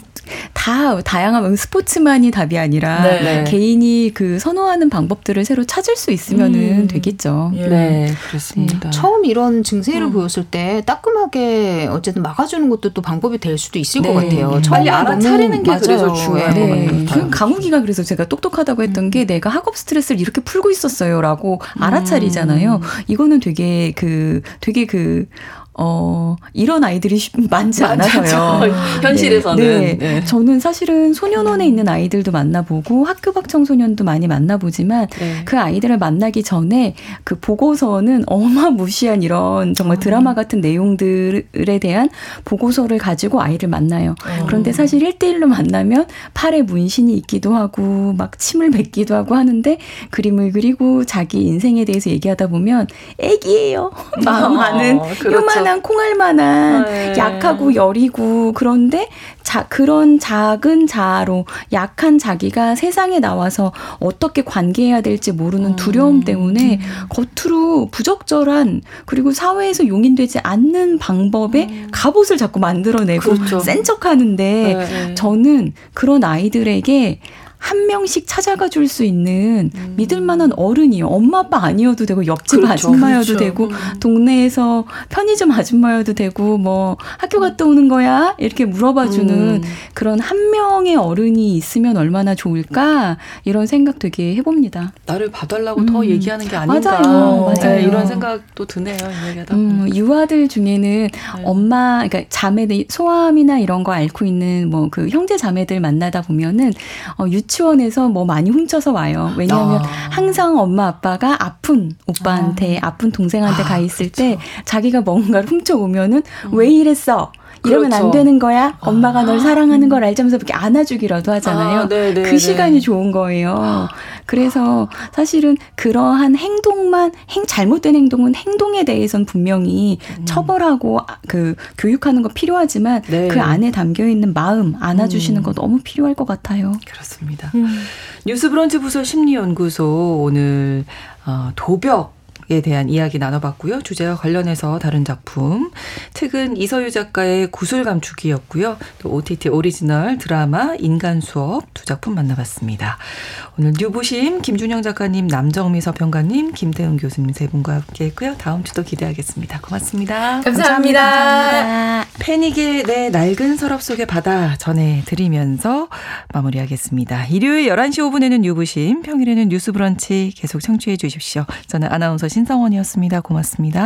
다 다양한 스포츠만이 답이 아니라 네. 네. 개인이 그 선호하는 방법들을 새로 찾을 수 있으면은 음. 되겠죠. 예. 네, 그렇습니다. 네. 처음 이런 증세를 음. 보였을 때 따끔하게 어쨌든 막아주는 것도 또 방법이 될 수도 있을 네. 것 같아요. 빨리 알아차리는 게 맞아요. 그래서 중요한 네. 것 같아요. 그 강욱이가 그래서 제가 똑똑하다고 했던 음. 게 내가 학업 스트레스를 이렇게 풀고 있었어요라고 알아차리잖아요. 음. 이거는 되게 그 되게 그 어, 이런 아이들이 많지 않아서요. 현실에서는. 네, 네. 네. 저는 사실은 소년원에 있는 아이들도 만나보고 학교 밖 청소년도 많이 만나보지만 네. 그 아이들을 만나기 전에 그 보고서는 어마무시한 이런 정말 드라마 같은 내용들에 대한 보고서를 가지고 아이를 만나요. 어. 그런데 사실 1대1로 만나면 팔에 문신이 있기도 하고 막 침을 뱉기도 하고 하는데 그림을 그리고 자기 인생에 대해서 얘기하다 보면 애기예요. 마음 어, 그렇죠. 요만 한 콩알만한 네. 약하고 여리고 그런데 자, 그런 작은 자아로 약한 자기가 세상에 나와서 어떻게 관계해야 될지 모르는 두려움 음. 때문에 겉으로 부적절한 그리고 사회에서 용인되지 않는 방법의 음. 갑옷을 자꾸 만들어내고 그렇죠. 센 척하는데 네. 저는 그런 아이들에게 한 명씩 찾아가 줄 수 있는 음. 믿을 만한 어른이요. 엄마 아빠 아니어도 되고 옆집 그렇죠. 아줌마여도 그렇죠. 되고 음. 동네에서 편의점 아줌마여도 되고 뭐 학교 갔다 오는 거야 이렇게 물어봐 주는 음. 그런 한 명의 어른이 있으면 얼마나 좋을까 이런 생각 되게 해봅니다. 나를 봐달라고 더 음. 얘기하는 게 아닌가 맞아요. 맞아요. 네, 이런 생각도 드네요. 음, 유아들 중에는 네. 엄마 그러니까 자매들 소아암이나 이런 거 앓고 있는 뭐 그 형제 자매들 만나다 보면은 어, 유 유치원에서 뭐 많이 훔쳐서 와요. 왜냐하면 아. 항상 엄마 아빠가 아픈 오빠한테 아. 픈 동생한테 아, 가 있을 그렇죠. 때 자기가 뭔가를 훔쳐 오면은 음. 왜 이랬어? 이러면 그렇죠. 안 되는 거야. 엄마가 아. 널 사랑하는 걸 알자면서 이렇게 안아주기라도 하잖아요. 아, 그 네. 시간이 좋은 거예요. 그래서 사실은 그러한 행동만 행 잘못된 행동은 행동에 대해선 분명히 음. 처벌하고 그 교육하는 거 필요하지만 네. 그 안에 담겨 있는 마음 안아주시는 음. 거 너무 필요할 것 같아요. 그렇습니다. 음. 뉴스브런치 부설 심리연구소 오늘 어, 도벽 에 대한 이야기 나눠봤고요. 주제와 관련해서 다룬 작품 책은 이서유 작가의 구슬 감추기였고요. 또 OTT 오리지널 드라마 인간 수업 두 작품 만나봤습니다. 오늘 뉴부심 김준영 작가님, 남정미 서평가님, 김태훈 교수님 세 분과 함께했고요. 다음 주도 기대하겠습니다. 고맙습니다. 감사합니다. 감사합니다. 패닉의 내 낡은 서랍 속의 바다 전해드리면서 마무리하겠습니다. 일요일 11시 5분에는 뉴부심, 평일에는 뉴스브런치 계속 청취해 주십시오. 저는 아나운서 신 성원이었습니다. 고맙습니다.